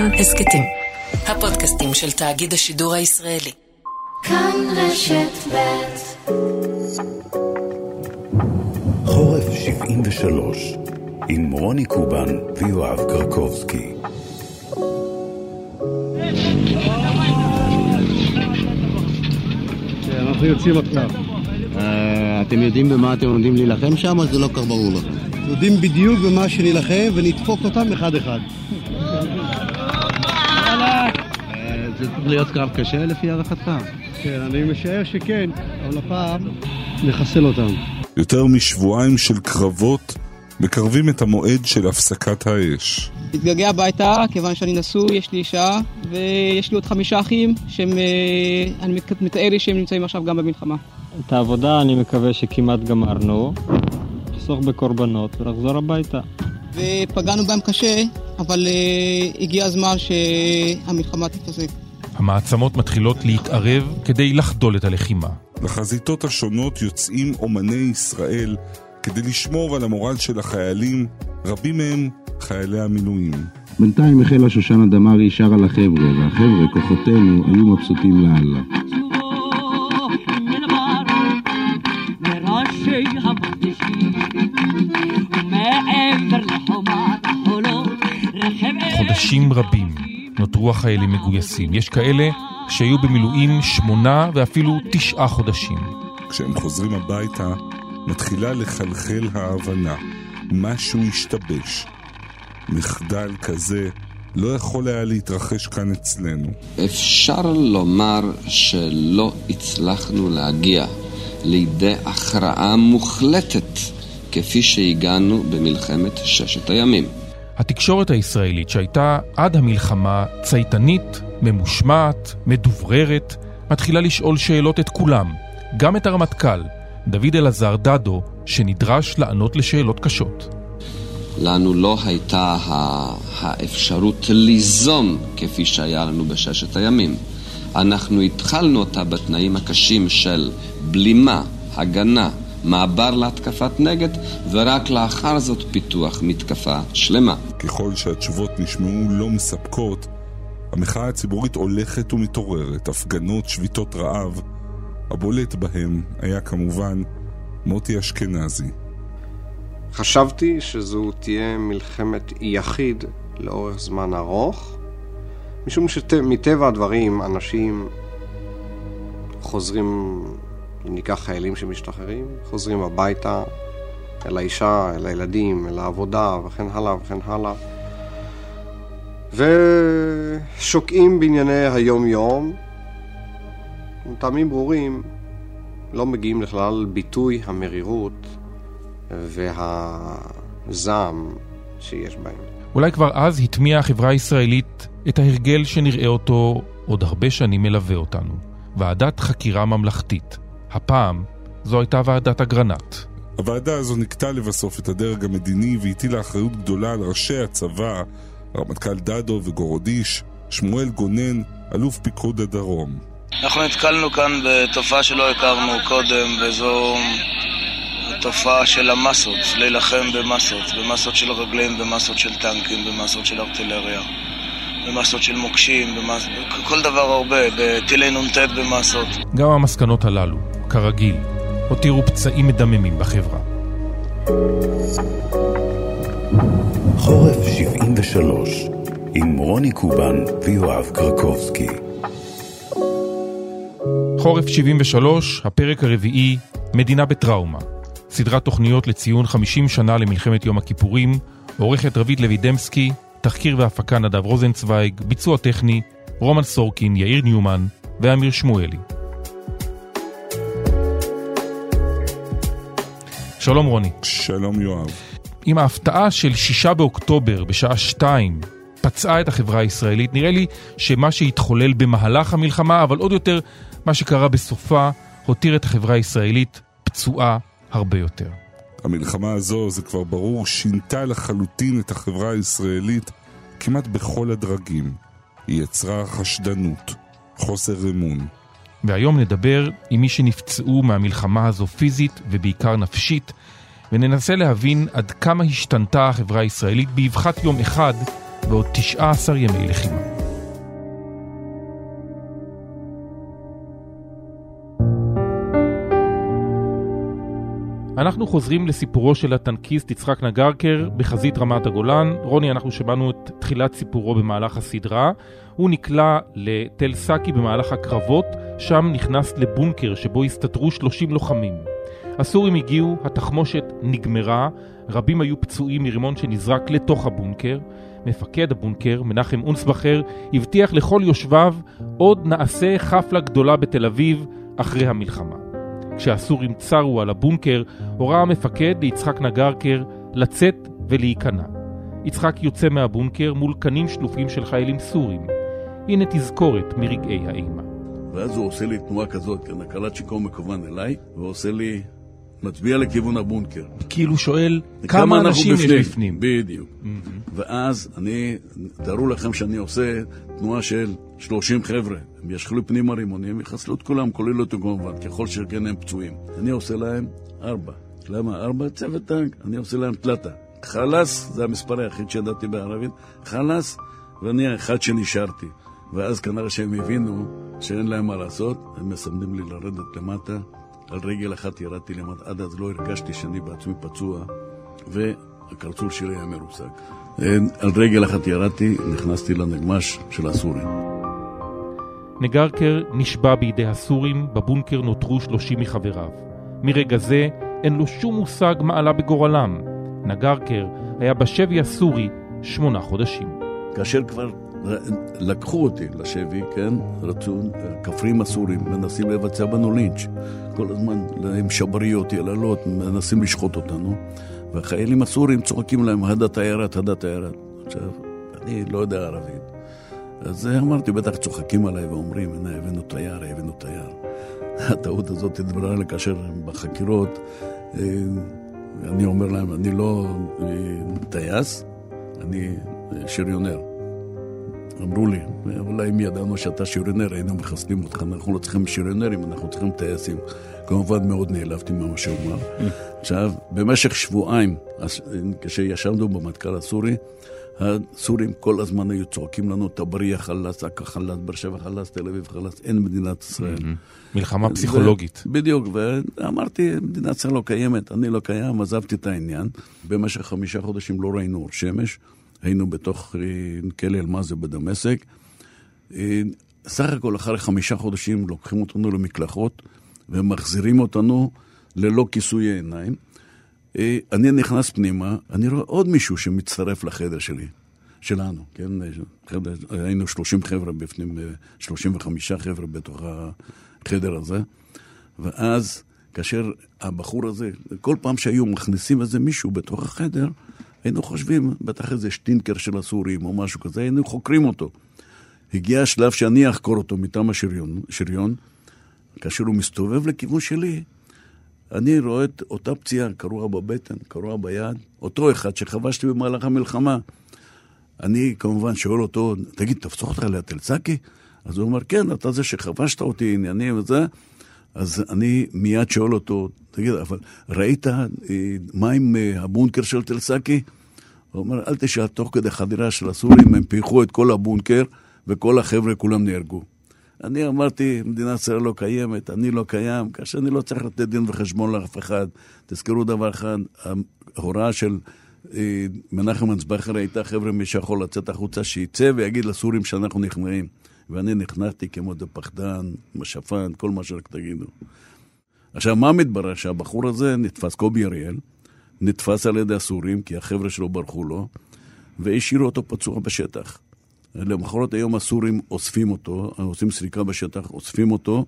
כאן הסכתים. הפודקאסטים של תאגיד השידור הישראלי. כאן רשת ב' חורף 73 עם רוני קובן ויואב קרקובסקי. אנחנו יוצאים עכשיו. אה, אתם יודעים במה אתם עומדים להילחם שם, או שזה לא כל כך ברור לכם? יודעים בדיוק במה שנילחם ונדפוק אותם אחד-אחד. אה, זה צריך להיות קרב קשה לפי הערכתך. כן, אני משער שכן, אבל הפעם נחסל אותם. יותר משבועיים של קרבות מקרבים את המועד של הפסקת האש. מתגעגע הביתה, כיוון שאני נשוי, יש לי אישה, ויש לי עוד חמישה אחים, שהם, אה, מתאר לי שהם נמצאים עכשיו גם במלחמה. את העבודה אני מקווה שכמעט גמרנו, לחסוך בקורבנות ולחזור הביתה. ופגענו בהם קשה, אבל אה, הגיע הזמן שהמלחמה תתפזק. המעצמות מתחילות להתערב כדי לחדול את הלחימה. לחזיתות השונות יוצאים אומני ישראל כדי לשמור על המורל של החיילים, רבים מהם חיילי המילואים. בינתיים החלה שושנה דמארי שרה לחבר'ה, והחבר'ה, כוחותינו, היו מבסוטים לאללה. חודשים רבים נותרו החיילים מגויסים. יש כאלה שהיו במילואים שמונה ואפילו תשעה חודשים. כשהם חוזרים הביתה, מתחילה לחלחל ההבנה. משהו השתבש. מחדל כזה לא יכול היה להתרחש כאן אצלנו. אפשר לומר שלא הצלחנו להגיע לידי הכרעה מוחלטת כפי שהגענו במלחמת ששת הימים. התקשורת הישראלית שהייתה עד המלחמה צייתנית, ממושמעת, מדובררת, מתחילה לשאול שאלות את כולם, גם את הרמטכ"ל, דוד אלעזר דדו, שנדרש לענות לשאלות קשות. לנו לא הייתה האפשרות ליזום כפי שהיה לנו בששת הימים. אנחנו התחלנו אותה בתנאים הקשים של בלימה, הגנה, מעבר להתקפת נגד, ורק לאחר זאת פיתוח מתקפה שלמה. ככל שהתשובות נשמעו לא מספקות, המחאה הציבורית הולכת ומתעוררת, הפגנות, שביתות רעב. הבולט בהם היה כמובן מוטי אשכנזי. חשבתי שזו תהיה מלחמת יחיד לאורך זמן ארוך, משום שמטבע הדברים אנשים חוזרים, אם ניקח חיילים שמשתחררים, חוזרים הביתה, אל האישה, אל הילדים, אל העבודה וכן הלאה וכן הלאה, ושוקעים בענייני היום-יום, מטעמים ברורים לא מגיעים לכלל ביטוי המרירות והזעם שיש בהם. אולי כבר אז הטמיעה החברה הישראלית את ההרגל שנראה אותו עוד הרבה שנים מלווה אותנו. ועדת חקירה ממלכתית. הפעם זו הייתה ועדת אגרנט. הוועדה הזו נקטה לבסוף את הדרג המדיני והטילה אחריות גדולה על ראשי הצבא, רמטכ"ל דדו וגורודיש, שמואל גונן, אלוף פיקוד הדרום. אנחנו נתקלנו כאן בתופעה שלא הכרנו קודם, וזו תופעה של המסות, להילחם במסות, במסות של רגלים, במסות של טנקים, במסות של ארטילריה, במסות של מוקשים, במס... כל דבר הרבה, בטילי נ"ט במסות. גם המסקנות הללו, כרגיל, הותירו פצעים מדממים בחברה. חורף 73 עם רוני קובן ויואב קרקובסקי. חורף 73, הפרק הרביעי, מדינה בטראומה. סדרת תוכניות לציון 50 שנה למלחמת יום הכיפורים, עורכת רבית לוי דמסקי, תחקיר והפקה נדב רוזנצוויג, ביצוע טכני, רומן סורקין, יאיר ניומן ואמיר שמואלי. שלום רוני. שלום יואב. עם ההפתעה של שישה באוקטובר בשעה שתיים פצעה את החברה הישראלית, נראה לי שמה שהתחולל במהלך המלחמה, אבל עוד יותר מה שקרה בסופה, הותיר את החברה הישראלית פצועה הרבה יותר. המלחמה הזו, זה כבר ברור, שינתה לחלוטין את החברה הישראלית כמעט בכל הדרגים. היא יצרה חשדנות, חוסר אמון. והיום נדבר עם מי שנפצעו מהמלחמה הזו פיזית ובעיקר נפשית, וננסה להבין עד כמה השתנתה החברה הישראלית באבחת יום אחד ועוד 19 ימי לחימה. אנחנו חוזרים לסיפורו של הטנקיסט יצחק נגרקר בחזית רמת הגולן. רוני, אנחנו שמענו את תחילת סיפורו במהלך הסדרה. הוא נקלע לתל סאקי במהלך הקרבות, שם נכנס לבונקר שבו הסתתרו 30 לוחמים. הסורים הגיעו, התחמושת נגמרה, רבים היו פצועים מרימון שנזרק לתוך הבונקר. מפקד הבונקר, מנחם אונסבכר, הבטיח לכל יושביו עוד נעשה חפלה גדולה בתל אביב אחרי המלחמה. כשהסורים צרו על הבונקר, הורה המפקד ליצחק נגרקר לצאת ולהיכנע. יצחק יוצא מהבונקר מול קנים שלופים של חיילים סורים. הנה תזכורת מרגעי האימה. ואז הוא עושה לי תנועה כזאת, כן, הקלט שיכור מכוון אליי, ועושה לי, מצביע לכיוון הבונקר. כאילו שואל כמה אנשים יש בפנים. בדיוק. ואז אני, תארו לכם שאני עושה תנועה של 30 חבר'ה. הם ישכלו פנימה רימונים, יחסלו את כולם, כולל אותו כמובן, ככל שכן הם פצועים. אני עושה להם ארבע. למה ארבע? צוות טנק. אני עושה להם תלתה. חלאס, זה המספר היחיד שידעתי בערבית, חלאס, ואני האחד שנשארתי. ואז כנראה שהם הבינו שאין להם מה לעשות, הם מסמנים לי לרדת למטה. על רגל אחת ירדתי למטה, עד אז לא הרגשתי שאני בעצמי פצוע, והקרצול שלי היה מרוסק. על רגל אחת ירדתי, נכנסתי לנגמש של הסורים. נגרקר נשבע בידי הסורים, בבונקר נותרו שלושים מחבריו. מרגע זה אין לו שום מושג מה עלה בגורלם. נגרקר היה בשבי הסורי שמונה חודשים. כאשר כבר לקחו אותי לשבי, כן? רצו, כפרים הסורים מנסים לבצע בנו לינץ'. כל הזמן עם שבריות, יללות, מנסים לשחוט אותנו. והחיילים הסורים צוחקים להם, הדה תיירת, הדה תיירת. עכשיו, אני לא יודע ערבית. אז אמרתי, בטח צוחקים עליי ואומרים, הנה, הבאנו תייר, הבאנו תייר. הטעות הזאת התבררה לי כאשר בחקירות, אני אומר להם, אני לא טייס, אני שריונר. אמרו לי, אולי אם ידענו שאתה שריונר, היינו מחסלים אותך, אנחנו לא צריכים שריונרים, אנחנו צריכים טייסים. כמובן מאוד נעלבתי ממה שהוא אמר. עכשיו, במשך שבועיים, כשישבנו במטכ"ל הסורי, הסורים כל הזמן היו צועקים לנו, טבריה חלאס, עכא חלאס, באר שבע חלאס, תל אביב חלאס, אין מדינת ישראל. מלחמה פסיכולוגית. בדיוק, ואמרתי, מדינת ישראל לא קיימת, אני לא קיים, עזבתי את העניין. במשך חמישה חודשים לא ראינו אור שמש, היינו בתוך כלא אל-מאזי בדמשק. סך הכל אחרי חמישה חודשים לוקחים אותנו למקלחות ומחזירים אותנו ללא כיסוי עיניים. אני נכנס פנימה, אני רואה עוד מישהו שמצטרף לחדר שלי, שלנו, כן? חדר, היינו 30 חבר'ה בפנים, 35 חבר'ה בתוך החדר הזה, ואז כאשר הבחור הזה, כל פעם שהיו מכניסים איזה מישהו בתוך החדר, היינו חושבים, בטח איזה שטינקר של הסורים או משהו כזה, היינו חוקרים אותו. הגיע השלב שאני אחקור אותו מטעם השריון, שריון, כאשר הוא מסתובב לכיוון שלי, אני רואה את אותה פציעה, קרוע בבטן, קרוע ביד, אותו אחד שחבשתי במהלך המלחמה. אני כמובן שואל אותו, תגיד, תפסו אותך לתלצקי? אז הוא אומר, כן, אתה זה שחבשת אותי, עניינים וזה. אז אני מיד שואל אותו, תגיד, אבל ראית מה עם הבונקר של תלסקי? הוא אומר, אל תשאל, תוך כדי חדירה של הסורים הם פיחו את כל הבונקר וכל החבר'ה כולם נהרגו. אני אמרתי, מדינת ישראל לא קיימת, אני לא קיים, כאשר אני לא צריך לתת דין וחשבון לאף אחד. תזכרו דבר אחד, ההוראה של אה, מנחם אנסבכר הייתה, חבר'ה, מי שיכול לצאת החוצה, שיצא ויגיד לסורים שאנחנו נכנעים. ואני נכנעתי כמו איזה פחדן, משפן, כל מה שרק תגידו. עכשיו, מה מתברר? שהבחור הזה נתפס, קובי אריאל, נתפס על ידי הסורים, כי החבר'ה שלו ברחו לו, והשאירו אותו פצוע בשטח. למחרת היום הסורים אוספים אותו, עושים סריקה בשטח, אוספים אותו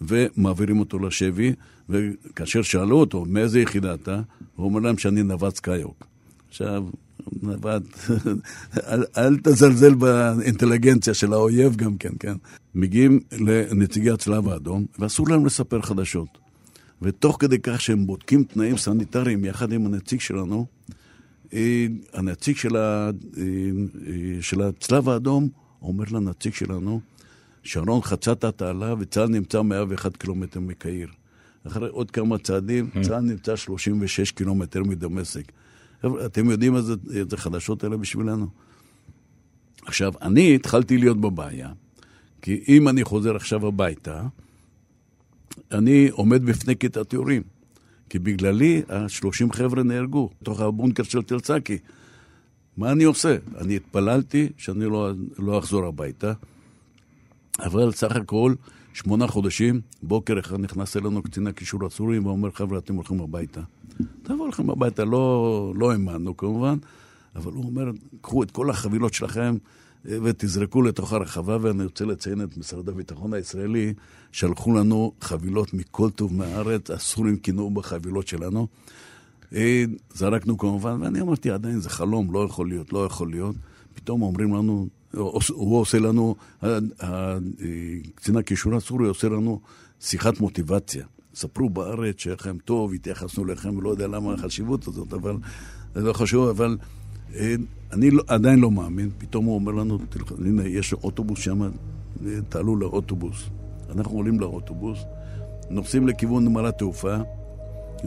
ומעבירים אותו לשבי, וכאשר שאלו אותו מאיזה יחידה אתה, הוא אומר להם שאני נווט סקיוק. עכשיו, נווט, אל, אל תזלזל באינטליגנציה של האויב גם כן, כן? מגיעים לנציגי הצלב האדום, ואסור להם לספר חדשות. ותוך כדי כך שהם בודקים תנאים סניטריים יחד עם הנציג שלנו, הנציג של, ה, של הצלב האדום אומר לנציג שלנו, שרון חצה את התעלה וצה"ל נמצא 101 קילומטר מקהיר. אחרי עוד כמה צעדים, צה"ל נמצא 36 קילומטר מדמשק. חבר'ה, אתם יודעים איזה, איזה חדשות אלה בשבילנו? עכשיו, אני התחלתי להיות בבעיה, כי אם אני חוזר עכשיו הביתה, אני עומד בפני כיתת יורים. כי בגללי ה-30 חבר'ה נהרגו בתוך הבונקר של תרצקי. מה אני עושה? אני התפללתי שאני לא, לא אחזור הביתה, אבל סך הכל, שמונה חודשים, בוקר אחד נכנס אלינו קצין הקישור הסורי ואומר, חבר'ה, אתם הולכים הביתה. אתם הולכים הביתה, לא, לא האמנו כמובן, אבל הוא אומר, קחו את כל החבילות שלכם ותזרקו לתוך הרחבה, ואני רוצה לציין את משרד הביטחון הישראלי, שלחו לנו חבילות מכל טוב מהארץ, הסורים כינו בחבילות שלנו. אה, זרקנו כמובן, ואני אמרתי, עדיין זה חלום, לא יכול להיות, לא יכול להיות. פתאום אומרים לנו, הוא עושה לנו, קצין הקישור הסורי עושה לנו שיחת מוטיבציה. ספרו בארץ שלכם טוב, התייחסנו לכם, לא יודע למה החשיבות הזאת, אבל זה לא חשוב, אבל אה, אני לא, עדיין לא מאמין. פתאום הוא אומר לנו, הנה, יש אוטובוס שם, תעלו לאוטובוס. אנחנו עולים לאוטובוס, נוסעים לכיוון נמלת תעופה,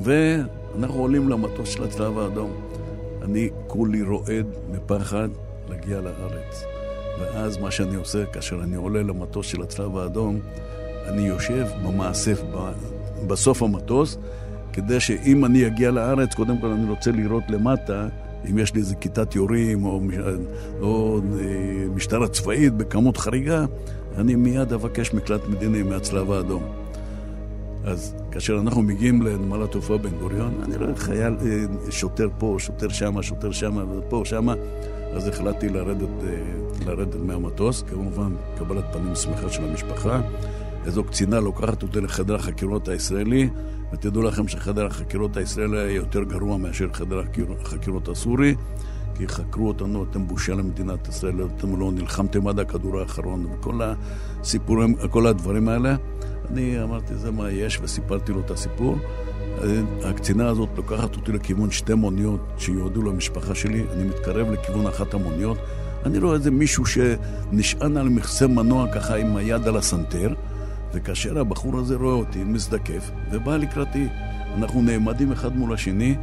ואנחנו עולים למטוס של הצלב האדום. אני כולי רועד מפחד להגיע לארץ. ואז מה שאני עושה, כאשר אני עולה למטוס של הצלב האדום, אני יושב במאסף בסוף המטוס, כדי שאם אני אגיע לארץ, קודם כל אני רוצה לראות למטה אם יש לי איזה כיתת יורים או, או אה, משטרה צבאית בכמות חריגה, אני מיד אבקש מקלט מדיני מהצלב האדום. אז כאשר אנחנו מגיעים לנמל התעופה בן גוריון, אני רואה חייל, אה, שוטר פה, שוטר שמה, שוטר שמה, ופה, שמה, אז החלטתי לרדת, אה, לרדת מהמטוס, כמובן קבלת פנים שמחה של המשפחה. איזו קצינה לוקחת אותי לחדר החקירות הישראלי, ותדעו לכם שחדר החקירות הישראלי היה יותר גרוע מאשר חדר החקירות הסורי, כי חקרו אותנו, אתם בושה למדינת ישראל, אתם לא נלחמתם עד הכדור האחרון, וכל הסיפורים, כל הדברים האלה. אני אמרתי, זה מה יש, וסיפרתי לו את הסיפור. הקצינה הזאת לוקחת אותי לכיוון שתי מוניות שיועדו למשפחה שלי, אני מתקרב לכיוון אחת המוניות, אני רואה איזה מישהו שנשען על מכסה מנוע ככה עם היד על הסנטר, וכאשר הבחור הזה רואה אותי, מזדקף, ובא לקראתי, אנחנו נעמדים אחד מול השני,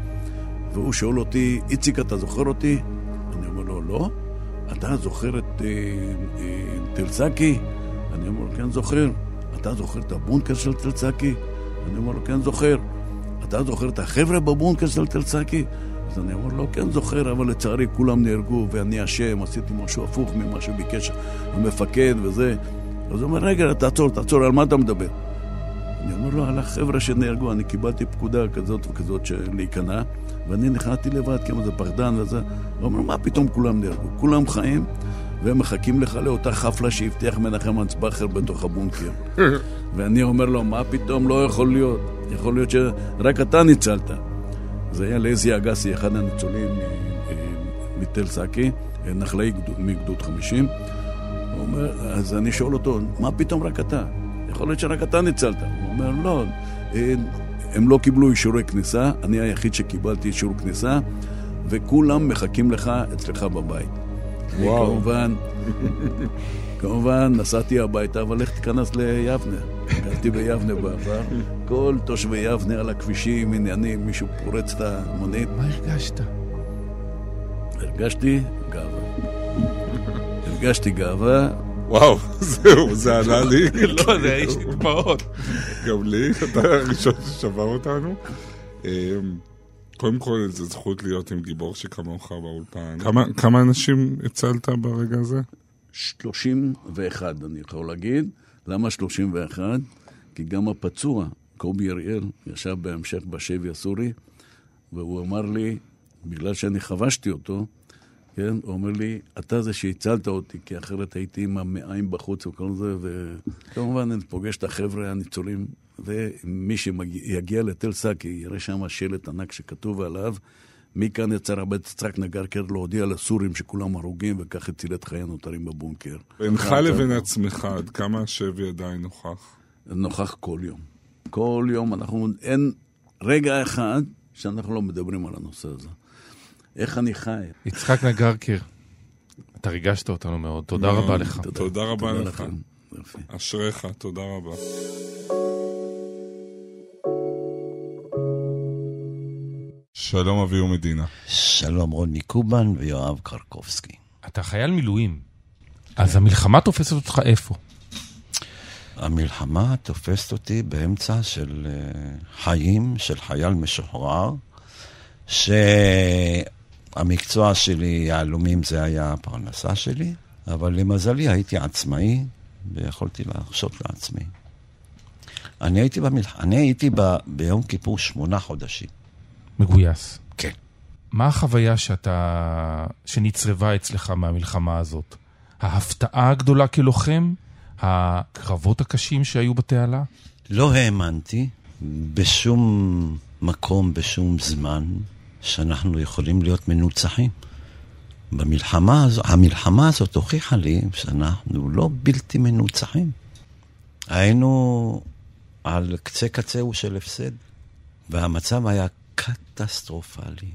והוא שואל אותי, איציק, אתה זוכר אותי? אני אומר לו, לא. אתה זוכר את אה, אה, תלצקי? אני אומר לו, כן, זוכר. אתה זוכר את הבונקר של תלצקי? אני אומר לו, כן, זוכר. אתה זוכר את החבר'ה בבונקר של תלצקי? אז אני אומר לו, כן, זוכר, אבל לצערי כולם נהרגו, ואני אשם, עשיתי משהו הפוך ממה שביקש המפקד וזה. אז הוא אומר, רגע, תעצור, תעצור, על מה אתה מדבר? אני אומר לו, על החבר'ה שנהרגו, אני קיבלתי פקודה כזאת וכזאת להיכנע, ואני נכנעתי לבד, כמו זה פחדן וזה. הוא אומר, מה פתאום כולם נהרגו? כולם חיים, והם מחכים לך לאותה חפלה שהבטיח מנחם אנסבכר בתוך הבונקר. ואני אומר לו, מה פתאום לא יכול להיות? יכול להיות שרק אתה ניצלת. זה היה לאיזי אגסי, אחד הניצולים מתל סאקי, נחלאי מגדוד 50. אומר, אז אני שואל אותו, מה פתאום רק אתה? יכול להיות שרק אתה ניצלת. הוא אומר, לא, הם לא קיבלו אישורי כניסה, אני היחיד שקיבלתי אישור כניסה, וכולם מחכים לך אצלך בבית. וואו. כמובן, כמובן, נסעתי הביתה, אבל לך תיכנס ליבנה. גרתי ביבנה בעבר. כל תושבי יבנה על הכבישים, עניינים, מישהו פורץ את המונית. מה הרגשת? הרגשתי גאווה. הרגשתי גאווה. וואו, זהו, זה עלה לי. לא, זה האיש דמעות. גם לי, אתה הראשון ששבר אותנו. אמ, קודם כל, זו זכות להיות עם גיבור שכמוך באולפן. כמה אנשים הצלת ברגע הזה? 31, אני יכול להגיד. למה 31? כי גם הפצוע, קובי אריאל, ישב בהמשך בשבי הסורי, והוא אמר לי, בגלל שאני חבשתי אותו, כן? הוא אומר לי, אתה זה שהצלת אותי, כי אחרת הייתי עם המעיים בחוץ וכל זה, וכמובן אני פוגש את החבר'ה הניצולים, ומי שיגיע לתל סאקי יראה שם שלט ענק שכתוב עליו, מכאן יצא רבי יצחק נגרקר להודיע לסורים שכולם הרוגים, וכך הציל את חיי הנותרים בבונקר. בינך לבין עצמך, עד כמה השבי עדיין נוכח? נוכח כל יום. כל יום אנחנו, אין רגע אחד שאנחנו לא מדברים על הנושא הזה. איך אני חי. יצחק נגרקר, אתה ריגשת אותנו מאוד, תודה רבה לך. תודה רבה לך. אשריך, תודה רבה. שלום אביהו מדינה. שלום רוני קובן ויואב קרקובסקי. אתה חייל מילואים. אז המלחמה תופסת אותך איפה? המלחמה תופסת אותי באמצע של אה, חיים של חייל משוחרר, שהמקצוע שלי, יהלומים, זה היה הפרנסה שלי, אבל למזלי הייתי עצמאי ויכולתי להרשות לעצמי. אני הייתי, במלח... אני הייתי ב... ביום כיפור שמונה חודשים. מגויס. כן. מה החוויה שאתה... שנצרבה אצלך מהמלחמה הזאת? ההפתעה הגדולה כלוחם? הקרבות הקשים שהיו בתעלה? לא האמנתי בשום מקום, בשום זמן, שאנחנו יכולים להיות מנוצחים. במלחמה הזו, המלחמה הזאת הוכיחה לי שאנחנו לא בלתי מנוצחים. היינו על קצה קצהו של הפסד, והמצב היה קטסטרופלי,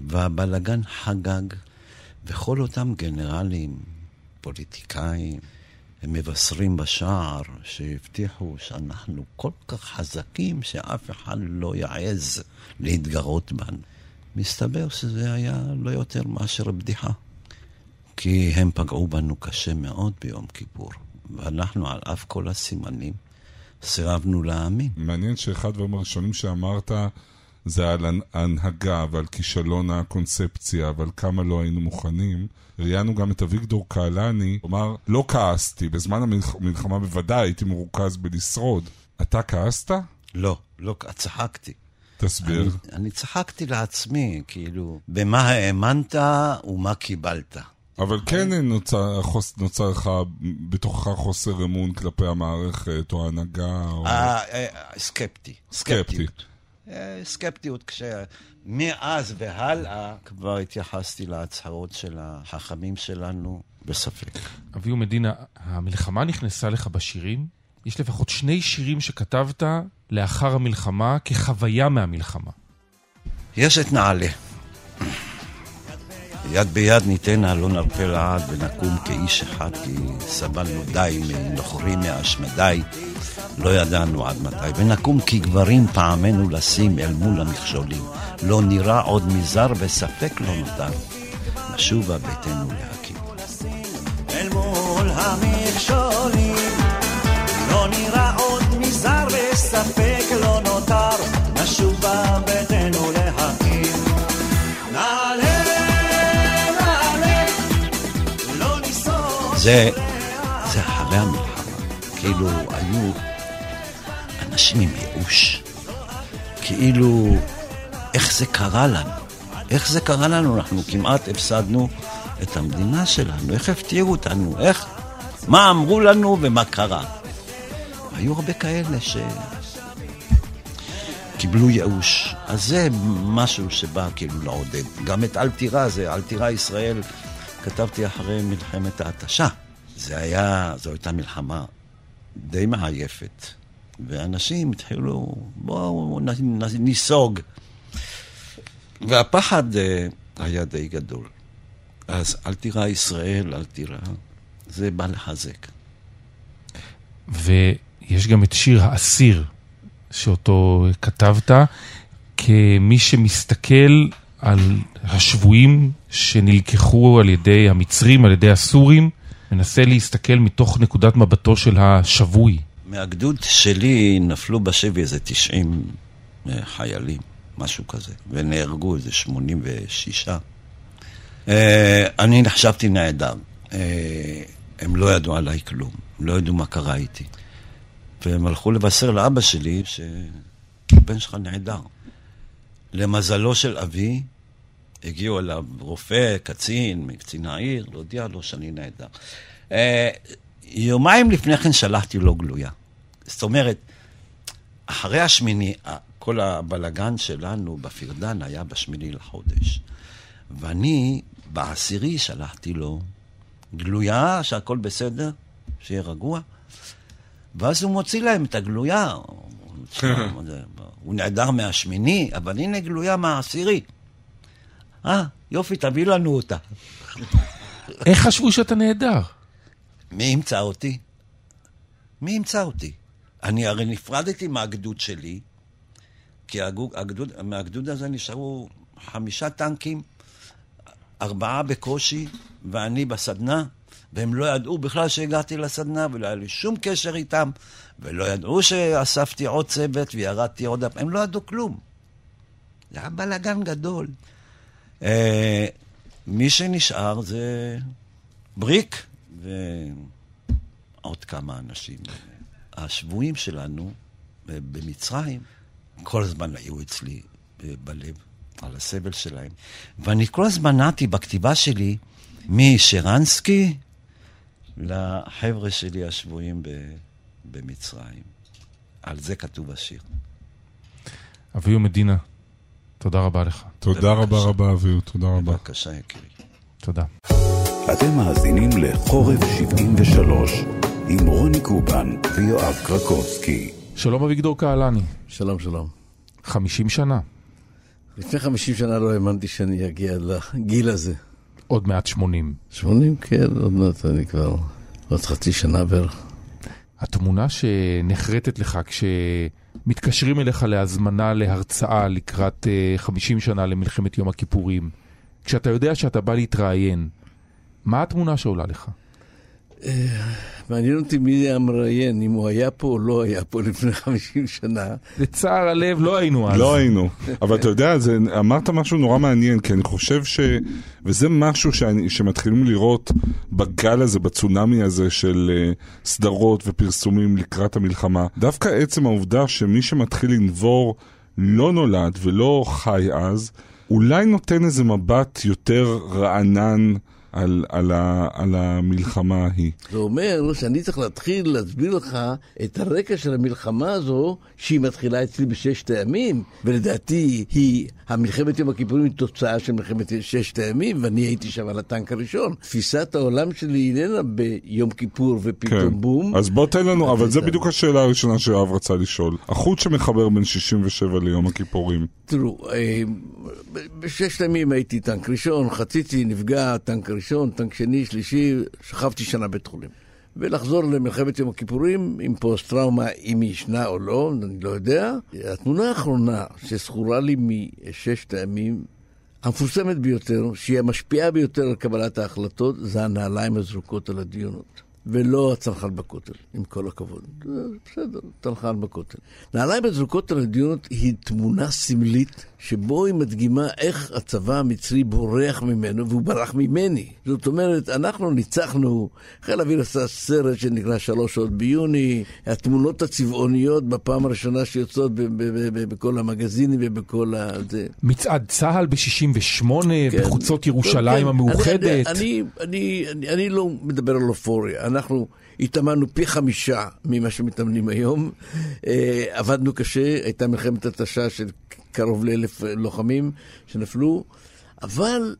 והבלגן חגג, וכל אותם גנרלים, פוליטיקאים, הם מבשרים בשער שהבטיחו שאנחנו כל כך חזקים שאף אחד לא יעז להתגרות בנו. מסתבר שזה היה לא יותר מאשר בדיחה. כי הם פגעו בנו קשה מאוד ביום כיפור, ואנחנו על אף כל הסימנים סירבנו להאמין. מעניין שאחד הדברים הראשונים שאמרת זה על ההנהגה ועל כישלון הקונספציה ועל כמה לא היינו מוכנים. ראיינו גם את אביגדור קהלני, הוא אמר, לא כעסתי, בזמן המלחמה בוודאי הייתי מרוכז בלשרוד. אתה כעסת? לא, לא, צחקתי. תסביר. אני, אני צחקתי לעצמי, כאילו, במה האמנת ומה קיבלת. אבל כן נוצר, נוצר לך בתוכך חוסר אמון כלפי המערכת או ההנהגה? או... אה, אה, סקפטי. סקפטי. אה, סקפטיות, כשמאז והלאה כבר התייחסתי להצהרות של החכמים שלנו בספק. אביהו מדינה, המלחמה נכנסה לך בשירים? יש לפחות שני שירים שכתבת לאחר המלחמה כחוויה מהמלחמה. יש את נעלה. יד ביד ניתנה, לא נרפה לעד ונקום כאיש אחד, כי סבלנו די מנוכרים מהשמדי, לא ידענו עד מתי. ונקום כגברים פעמנו לשים אל מול המכשולים. לא נראה עוד מזר וספק לא נותר. נשובה ביתנו להקים. וספק לא נותר. נשובה ביתנו להקים. נעלה, נעלה, לא ניסוג. זה, זה אחרי המלחמה. כאילו היו אנשים עם ייאוש. כאילו, איך זה קרה לנו? איך זה קרה לנו? אנחנו כמעט הפסדנו את המדינה שלנו. איך הפתיעו אותנו? איך? מה אמרו לנו ומה קרה? היו הרבה כאלה שקיבלו ייאוש. אז זה משהו שבא כאילו לעודד. גם את אל תירא, זה אל תירא ישראל, כתבתי אחרי מלחמת ההתשה. זה היה, זו הייתה מלחמה די מעייפת. ואנשים התחילו, בואו ניסוג. והפחד אה, היה די גדול. אז אל תירא ישראל, אל תירא, זה בא לחזק. ויש גם את שיר האסיר, שאותו כתבת, כמי שמסתכל על השבויים שנלקחו על ידי המצרים, על ידי הסורים, מנסה להסתכל מתוך נקודת מבטו של השבוי. מהגדוד שלי נפלו בשבי איזה 90 אה, חיילים, משהו כזה, ונהרגו איזה 86. אה, אני נחשבתי נעדר. אה, הם לא ידעו עליי כלום, הם לא ידעו מה קרה איתי. והם הלכו לבשר לאבא שלי שהבן שלך נעדר. למזלו של אבי, הגיעו אליו רופא, קצין, מקצין העיר, להודיע לו שאני נעדר. יומיים לפני כן שלחתי לו גלויה. זאת אומרת, אחרי השמיני, כל הבלגן שלנו בפרדן היה בשמיני לחודש. ואני בעשירי שלחתי לו גלויה שהכל בסדר, שיהיה רגוע, ואז הוא מוציא להם את הגלויה. הוא נעדר מהשמיני, אבל הנה גלויה מהעשירי. אה, יופי, תביא לנו אותה. איך חשבו שאתה נהדר? מי ימצא אותי? מי ימצא אותי? אני הרי נפרדתי מהגדוד שלי, כי הגדוד, מהגדוד הזה נשארו חמישה טנקים, ארבעה בקושי, ואני בסדנה, והם לא ידעו בכלל שהגעתי לסדנה, ולא היה לי שום קשר איתם, ולא ידעו שאספתי עוד צוות וירדתי עוד... הם לא ידעו כלום. זה היה בלאגן גדול. אה, מי שנשאר זה בריק ועוד כמה אנשים. השבויים שלנו אה, במצרים כל הזמן היו אצלי אה, בלב, על הסבל שלהם. ואני כל הזמן נעתי בכתיבה שלי משרנסקי לחבר'ה שלי השבויים במצרים. על זה כתוב השיר. אביהו מדינה, תודה רבה לך. תודה רבה רבה, אביהו, תודה רבה. בבקשה, יקירי. תודה. אתם מאזינים לחורף 73 עם רוני קובן ויואב קרקובסקי. שלום אביגדור קהלני. שלום, שלום. 50 שנה. לפני 50 שנה לא האמנתי שאני אגיע לגיל הזה. עוד מעט 80. 80, כן, עוד מעט אני כבר, עוד חצי שנה בערך. התמונה שנחרטת לך כשמתקשרים אליך להזמנה להרצאה לקראת 50 שנה למלחמת יום הכיפורים, כשאתה יודע שאתה בא להתראיין, מה התמונה שעולה לך? מעניין אותי מי זה המראיין, אם הוא היה פה או לא היה פה לפני 50 שנה. לצער הלב, לא היינו אז. לא היינו. אבל אתה יודע, זה, אמרת משהו נורא מעניין, כי אני חושב ש... וזה משהו שאני, שמתחילים לראות בגל הזה, בצונאמי הזה של uh, סדרות ופרסומים לקראת המלחמה. דווקא עצם העובדה שמי שמתחיל לנבור לא נולד ולא חי אז, אולי נותן איזה מבט יותר רענן. על, על, ה, על המלחמה ההיא. זה אומר שאני צריך להתחיל להסביר לך את הרקע של המלחמה הזו, שהיא מתחילה אצלי בששת הימים, ולדעתי היא, המלחמת יום הכיפורים היא תוצאה של מלחמת ששת הימים, ואני הייתי שם על הטנק הראשון. תפיסת העולם שלי איננה ביום כיפור ופתאום כן. בום. אז בוא תן לנו, אבל זה בדיוק השאלה הראשונה שיואב רצה לשאול. החוט שמחבר בין 67 ליום הכיפורים. תראו, אה, בששת הימים הייתי טנק ראשון, חציתי, נפגע, טנק ראשון, טנק שני, שלישי, שכבתי שנה בית חולים. ולחזור למלחמת יום הכיפורים עם פוסט-טראומה, אם היא ישנה או לא, אני לא יודע. התמונה האחרונה שזכורה לי מששת הימים, המפורסמת ביותר, שהיא המשפיעה ביותר על קבלת ההחלטות, זה הנעליים הזרוקות על הדיונות. ולא הצנחן בכותל, עם כל הכבוד. בסדר, צנחן בכותל. נעליים הזרוקות על הדיונות היא תמונה סמלית, שבו היא מדגימה איך הצבא המצרי בורח ממנו, והוא ברח ממני. זאת אומרת, אנחנו ניצחנו, חיל האוויר עשה סרט שנקרא שלוש שעות ביוני, התמונות הצבעוניות בפעם הראשונה שיוצאות בכל המגזינים ובכל ה... מצעד צה"ל ב-68, כן, בחוצות ירושלים כן, המאוחדת. אני, אני, אני, אני, אני לא מדבר על אופוריה. אנחנו התאמנו פי חמישה ממה שמתאמנים היום. אה, עבדנו קשה, הייתה מלחמת התשה של קרוב לאלף לוחמים שנפלו, אבל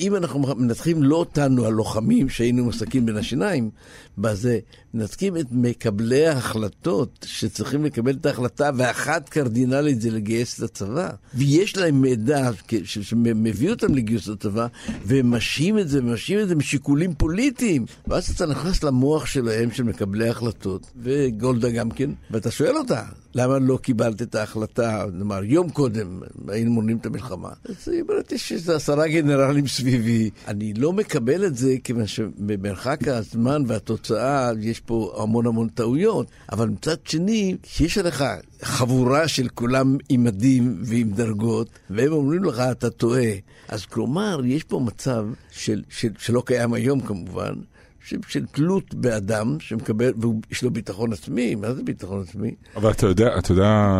אם אנחנו מנתחים לא אותנו, הלוחמים שהיינו מסכים בין השיניים, בזה, מנתקים את מקבלי ההחלטות שצריכים לקבל את ההחלטה, ואחת קרדינלית זה לגייס את הצבא. ויש להם מידע שמביא אותם לגיוס לצבא, והם משהים את זה, משהים את זה משיקולים פוליטיים. ואז אתה נכנס למוח שלהם, של מקבלי ההחלטות, וגולדה גם כן, ואתה שואל אותה, למה לא קיבלת את ההחלטה, נאמר, יום קודם היינו מונעים את המלחמה? אז היא אומרת, יש איזה עשרה גנרלים סביבי. אני לא מקבל את זה, כיוון שבמרחק הזמן והתוצאה יש פה המון המון טעויות. אבל מצד שני, יש עליך חבורה של כולם עם מדים ועם דרגות, והם אומרים לך, אתה טועה. אז כלומר, יש פה מצב של, של, שלא קיים היום כמובן, של תלות באדם שמקבל, ויש לו ביטחון עצמי, מה זה ביטחון עצמי? אבל אתה יודע, אתה יודע,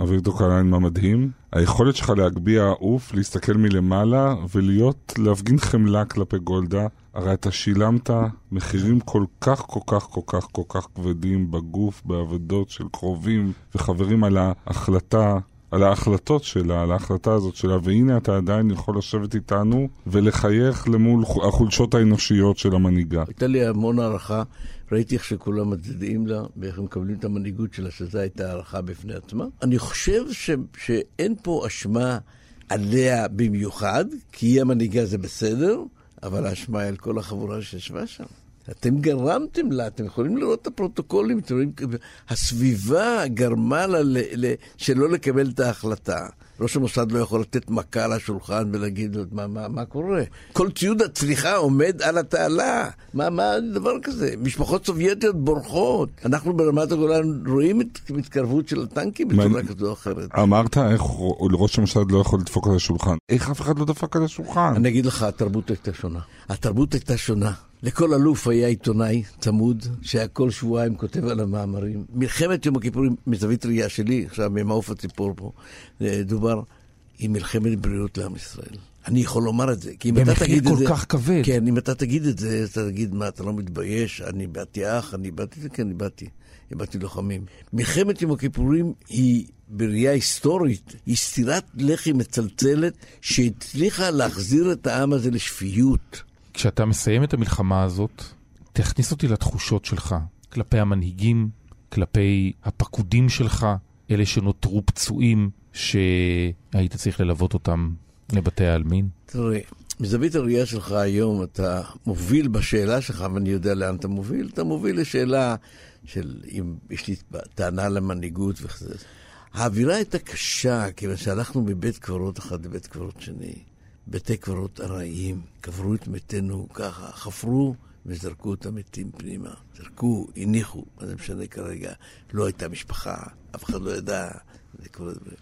אביגדור קליין, מה מדהים? היכולת שלך להגביה עוף, להסתכל מלמעלה ולהיות, להפגין חמלה כלפי גולדה. הרי אתה שילמת מחירים כל כך, כל כך, כל כך, כל כך כבדים בגוף, באבדות של קרובים וחברים על ההחלטה על ההחלטות שלה, על ההחלטה הזאת שלה, והנה אתה עדיין יכול לשבת איתנו ולחייך למול החולשות האנושיות של המנהיגה. הייתה לי המון הערכה, ראיתי איך שכולם מצדיעים לה, ואיך הם מקבלים את המנהיגות שלה, שזו הייתה הערכה בפני עצמה. אני חושב ש, שאין פה אשמה עליה במיוחד, כי היא המנהיגה זה בסדר, אבל האשמה היא על כל החבורה שישבה שם. אתם גרמתם לה, אתם יכולים לראות את הפרוטוקולים, אתם רואים, הסביבה גרמה לה ל, ל, שלא לקבל את ההחלטה. ראש המוסד לא יכול לתת מכה על השולחן ולהגיד לו מה, מה, מה קורה. כל ציוד הצליחה עומד על התעלה. מה, מה דבר כזה? משפחות סובייטיות בורחות. אנחנו ברמת הגולן רואים את התקרבות של הטנקים בצורה כזו או אחרת. אמרת איך ראש המוסד לא יכול לדפוק על השולחן. איך אף אחד לא דפק על השולחן? אני אגיד לך, התרבות הייתה שונה. התרבות הייתה שונה. לכל אלוף היה עיתונאי צמוד, שהיה כל שבועיים כותב על המאמרים. מלחמת יום הכיפורים, מזווית ראייה שלי, עכשיו ממעוף הציפור פה, אה, דובר, היא מלחמת בריאות לעם ישראל. אני יכול לומר את זה, כי אם אתה תגיד את זה... במחיר כל כך כבד. כן, אם אתה תגיד את זה, אתה תגיד, מה, אתה לא מתבייש? אני באתי אח, אני באתי, כן, אני באתי. איבדתי לוחמים. מלחמת יום הכיפורים היא, בראייה היסטורית, היא סטירת לחי מצלצלת שהצליחה להחזיר את העם הזה לשפיות. כשאתה מסיים את המלחמה הזאת, תכניס אותי לתחושות שלך, כלפי המנהיגים, כלפי הפקודים שלך, אלה שנותרו פצועים, שהיית צריך ללוות אותם לבתי העלמין. תראה, מזווית הראייה שלך היום, אתה מוביל בשאלה שלך, ואני יודע לאן אתה מוביל, אתה מוביל לשאלה של אם יש לי טענה למנהיגות וכזה. האווירה הייתה קשה, כיוון שהלכנו מבית קברות אחד לבית קברות שני. בתי קברות ארעיים, קברו את מתינו ככה, חפרו וזרקו את המתים פנימה. זרקו, הניחו, מה זה משנה כרגע? לא הייתה משפחה, אף אחד לא ידע, זה כל הדברים.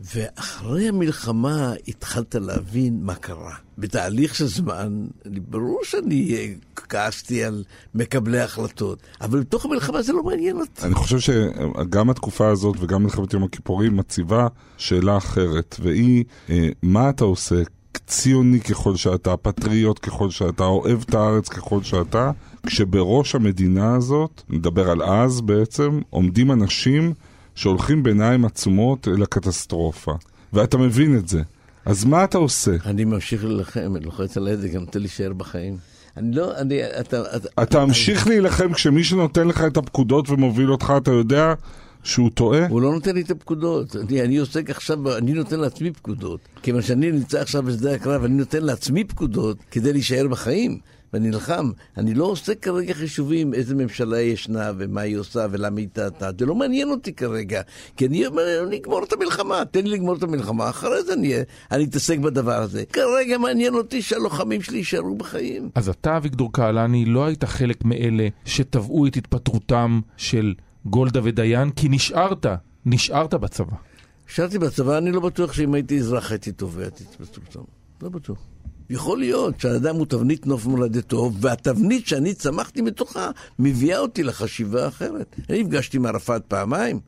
ואחרי המלחמה התחלת להבין מה קרה. בתהליך של זמן, ברור שאני כעסתי על מקבלי ההחלטות, אבל בתוך המלחמה זה לא מעניין אותי. אני חושב שגם התקופה הזאת וגם מלחמת יום הכיפורים מציבה שאלה אחרת, והיא, אה, מה אתה עושה ציוני ככל שאתה, פטריוט ככל שאתה, אוהב את הארץ ככל שאתה, כשבראש המדינה הזאת, נדבר על אז בעצם, עומדים אנשים שהולכים בעיניים עצומות אל הקטסטרופה. ואתה מבין את זה. אז מה אתה עושה? אני ממשיך להילחם, אני לוחץ על היד, גם נותן להישאר בחיים. אני לא, אני, אתה... אתה, ממשיך אני... להילחם כשמי שנותן לך את הפקודות ומוביל אותך, אתה יודע שהוא טועה? הוא לא נותן לי את הפקודות. אני, אני עוסק עכשיו, אני נותן לעצמי פקודות. כיוון שאני נמצא עכשיו בשדה הקרב, אני נותן לעצמי פקודות כדי להישאר בחיים. ואני נלחם. אני לא עושה כרגע חישובים איזה ממשלה ישנה ומה היא עושה ולמה היא טעתה. זה לא מעניין אותי כרגע. כי אני אומר, אני אגמור את המלחמה, תן לי לגמור את המלחמה, אחרי זה אני, אני אתעסק בדבר הזה. כרגע מעניין אותי שהלוחמים שלי יישארו בחיים. אז אתה, אביגדור קהלני, לא היית חלק מאלה שתבעו את התפטרותם של גולדה ודיין, כי נשארת, נשארת בצבא. נשארתי בצבא, אני לא בטוח שאם הייתי אזרח הייתי תובע את התפטרותם. לא בטוח. יכול להיות שהאדם הוא תבנית נוף מולדתו, והתבנית שאני צמחתי מתוכה מביאה אותי לחשיבה אחרת. אני נפגשתי עם ערפאת פעמיים,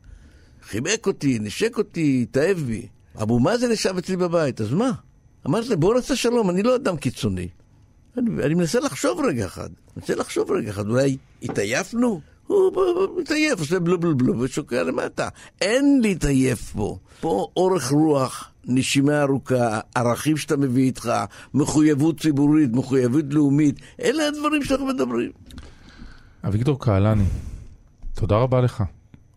חיבק אותי, נשק אותי, התאהב בי. אבו מאזן ישב אצלי בבית, אז מה? אמרתי לי, בואו נעשה שלום, אני לא אדם קיצוני. אני, אני מנסה לחשוב רגע אחד, מנסה לחשוב רגע אחד, אולי התעייפנו? הוא מתעייף, עושה בלו בלו בלו ושוקע למטה. אין להתעייף פה. פה אורך רוח, נשימה ארוכה, ערכים שאתה מביא איתך, מחויבות ציבורית, מחויבות לאומית, אלה הדברים שאנחנו מדברים. אביגדור קהלני, תודה רבה לך.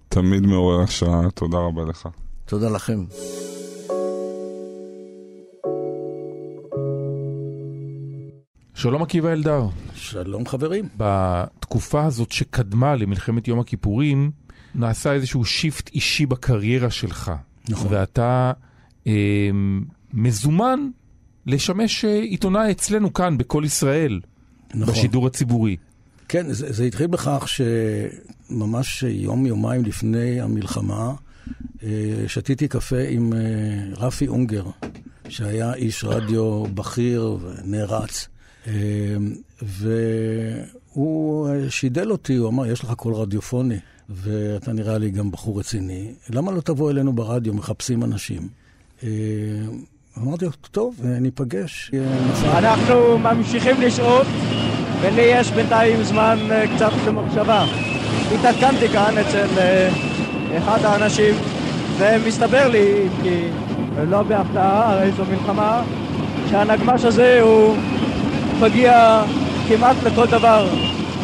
תמיד מעורר השראה, תודה רבה לך. תודה לכם. שלום עקיבא אלדר. שלום חברים. בתקופה הזאת שקדמה למלחמת יום הכיפורים, נעשה איזשהו שיפט אישי בקריירה שלך. נכון. ואתה אה, מזומן לשמש אה, עיתונאי אצלנו כאן, בכל ישראל, נכון. בשידור הציבורי. כן, זה, זה התחיל בכך שממש יום-יומיים לפני המלחמה, אה, שתיתי קפה עם אה, רפי אונגר, שהיה איש רדיו בכיר ונערץ. והוא שידל אותי, הוא אמר, יש לך קול רדיופוני, ואתה נראה לי גם בחור רציני, למה לא תבוא אלינו ברדיו, מחפשים אנשים? אמרתי לו, טוב, ניפגש. אנחנו ממשיכים לשאול, ולי יש בינתיים זמן קצת למחשבה. התעדכנתי כאן אצל אחד האנשים, ומסתבר לי, כי לא בהפתעה, הרי זו מלחמה, שהנגמ"ש הזה הוא מגיע כמעט לכל דבר,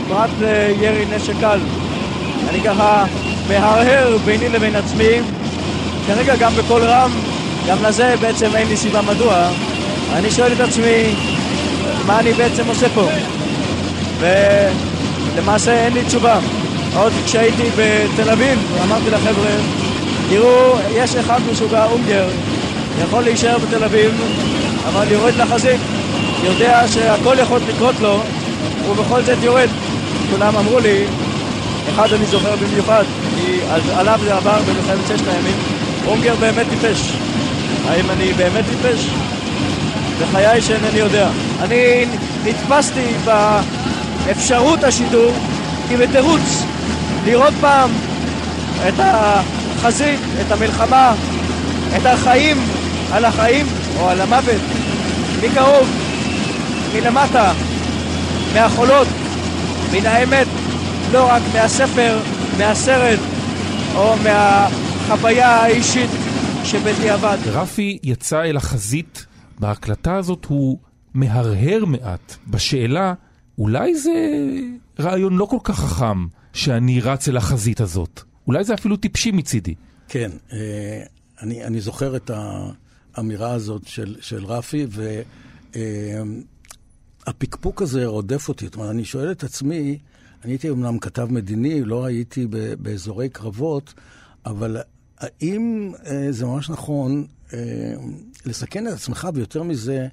פרט לירי נשק קל. אני ככה מהרהר ביני לבין עצמי, כרגע גם בקול רם, גם לזה בעצם אין לי סיבה מדוע. אני שואל את עצמי, מה אני בעצם עושה פה? ולמעשה אין לי תשובה. עוד כשהייתי בתל אביב, אמרתי לחבר'ה, תראו, יש אחד משוגע אונגר, יכול להישאר בתל אביב, אבל יורד לחזית. יודע שהכל יכול לקרות לו, ובכל זאת יורד. כולם אמרו לי, אחד אני זוכר במיוחד, כי עליו זה עבר במלחמת ששת הימים, אונגר באמת טיפש. האם אני באמת טיפש? בחיי שאינני יודע. אני נתפסתי באפשרות השידור כבתירוץ לראות פעם את החזית, את המלחמה, את החיים על החיים או על המוות, מקרוב, מלמטה, מהחולות, מן האמת, לא רק מהספר, מהסרט או מהחוויה האישית שבדיעבד. רפי יצא אל החזית, בהקלטה הזאת הוא מהרהר מעט בשאלה, אולי זה רעיון לא כל כך חכם שאני רץ אל החזית הזאת. אולי זה אפילו טיפשי מצידי. כן, אה, אני, אני זוכר את האמירה הזאת של, של רפי, והפקפוק אה, הזה רודף אותי. זאת אומרת, אני שואל את עצמי, אני הייתי אמנם כתב מדיני, לא הייתי באזורי קרבות, אבל האם אה, זה ממש נכון לסכן את עצמך, ויותר מזה,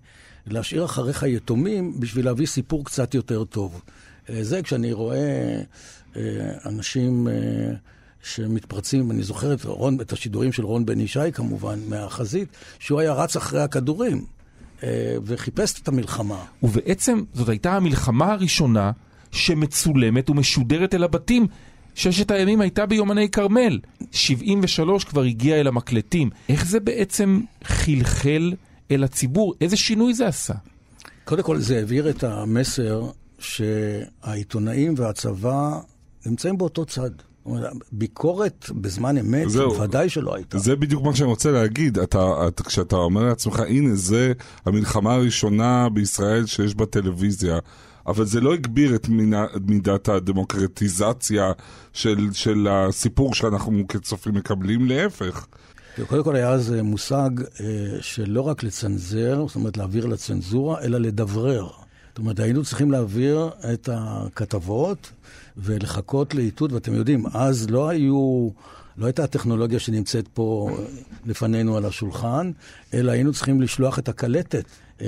להשאיר אחריך יתומים בשביל להביא סיפור קצת יותר טוב? זה כשאני רואה אנשים... שמתפרצים, אני זוכר את, רון, את השידורים של רון בן ישי כמובן, מהחזית, שהוא היה רץ אחרי הכדורים אה, וחיפש את המלחמה. ובעצם זאת הייתה המלחמה הראשונה שמצולמת ומשודרת אל הבתים. ששת הימים הייתה ביומני כרמל, 73 כבר הגיע אל המקלטים. איך זה בעצם חלחל אל הציבור? איזה שינוי זה עשה? קודם כל זה העביר את המסר שהעיתונאים והצבא נמצאים באותו צד. ביקורת בזמן אמת, זהו, ודאי שלא הייתה. זה בדיוק מה שאני רוצה להגיד. אתה, אתה, כשאתה אומר לעצמך, הנה, זה המלחמה הראשונה בישראל שיש בה טלוויזיה, אבל זה לא הגביר את מינה, מידת הדמוקרטיזציה של, של הסיפור שאנחנו כצופים מקבלים, להפך. קודם כל היה אז מושג אה, שלא רק לצנזר, זאת אומרת להעביר לצנזורה, אלא לדברר. זאת אומרת, היינו צריכים להעביר את הכתבות ולחכות לאיתות, ואתם יודעים, אז לא היו... לא הייתה הטכנולוגיה שנמצאת פה לפנינו על השולחן, אלא היינו צריכים לשלוח את הקלטת אה,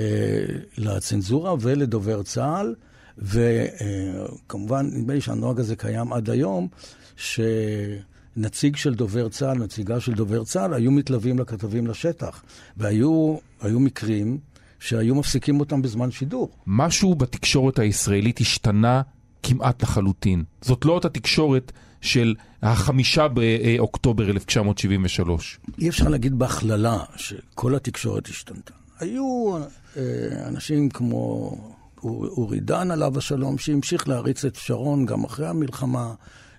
לצנזורה ולדובר צה"ל, וכמובן, אה, נדמה לי שהנוהג הזה קיים עד היום, שנציג של דובר צה"ל, נציגה של דובר צה"ל, היו מתלווים לכתבים לשטח. והיו מקרים שהיו מפסיקים אותם בזמן שידור. משהו בתקשורת הישראלית השתנה כמעט לחלוטין. זאת לא אותה תקשורת של החמישה באוקטובר 1973. אי אפשר להגיד בהכללה שכל התקשורת השתנתה. היו אה, אנשים כמו אורי דן עליו השלום, שהמשיך להריץ את שרון גם אחרי המלחמה.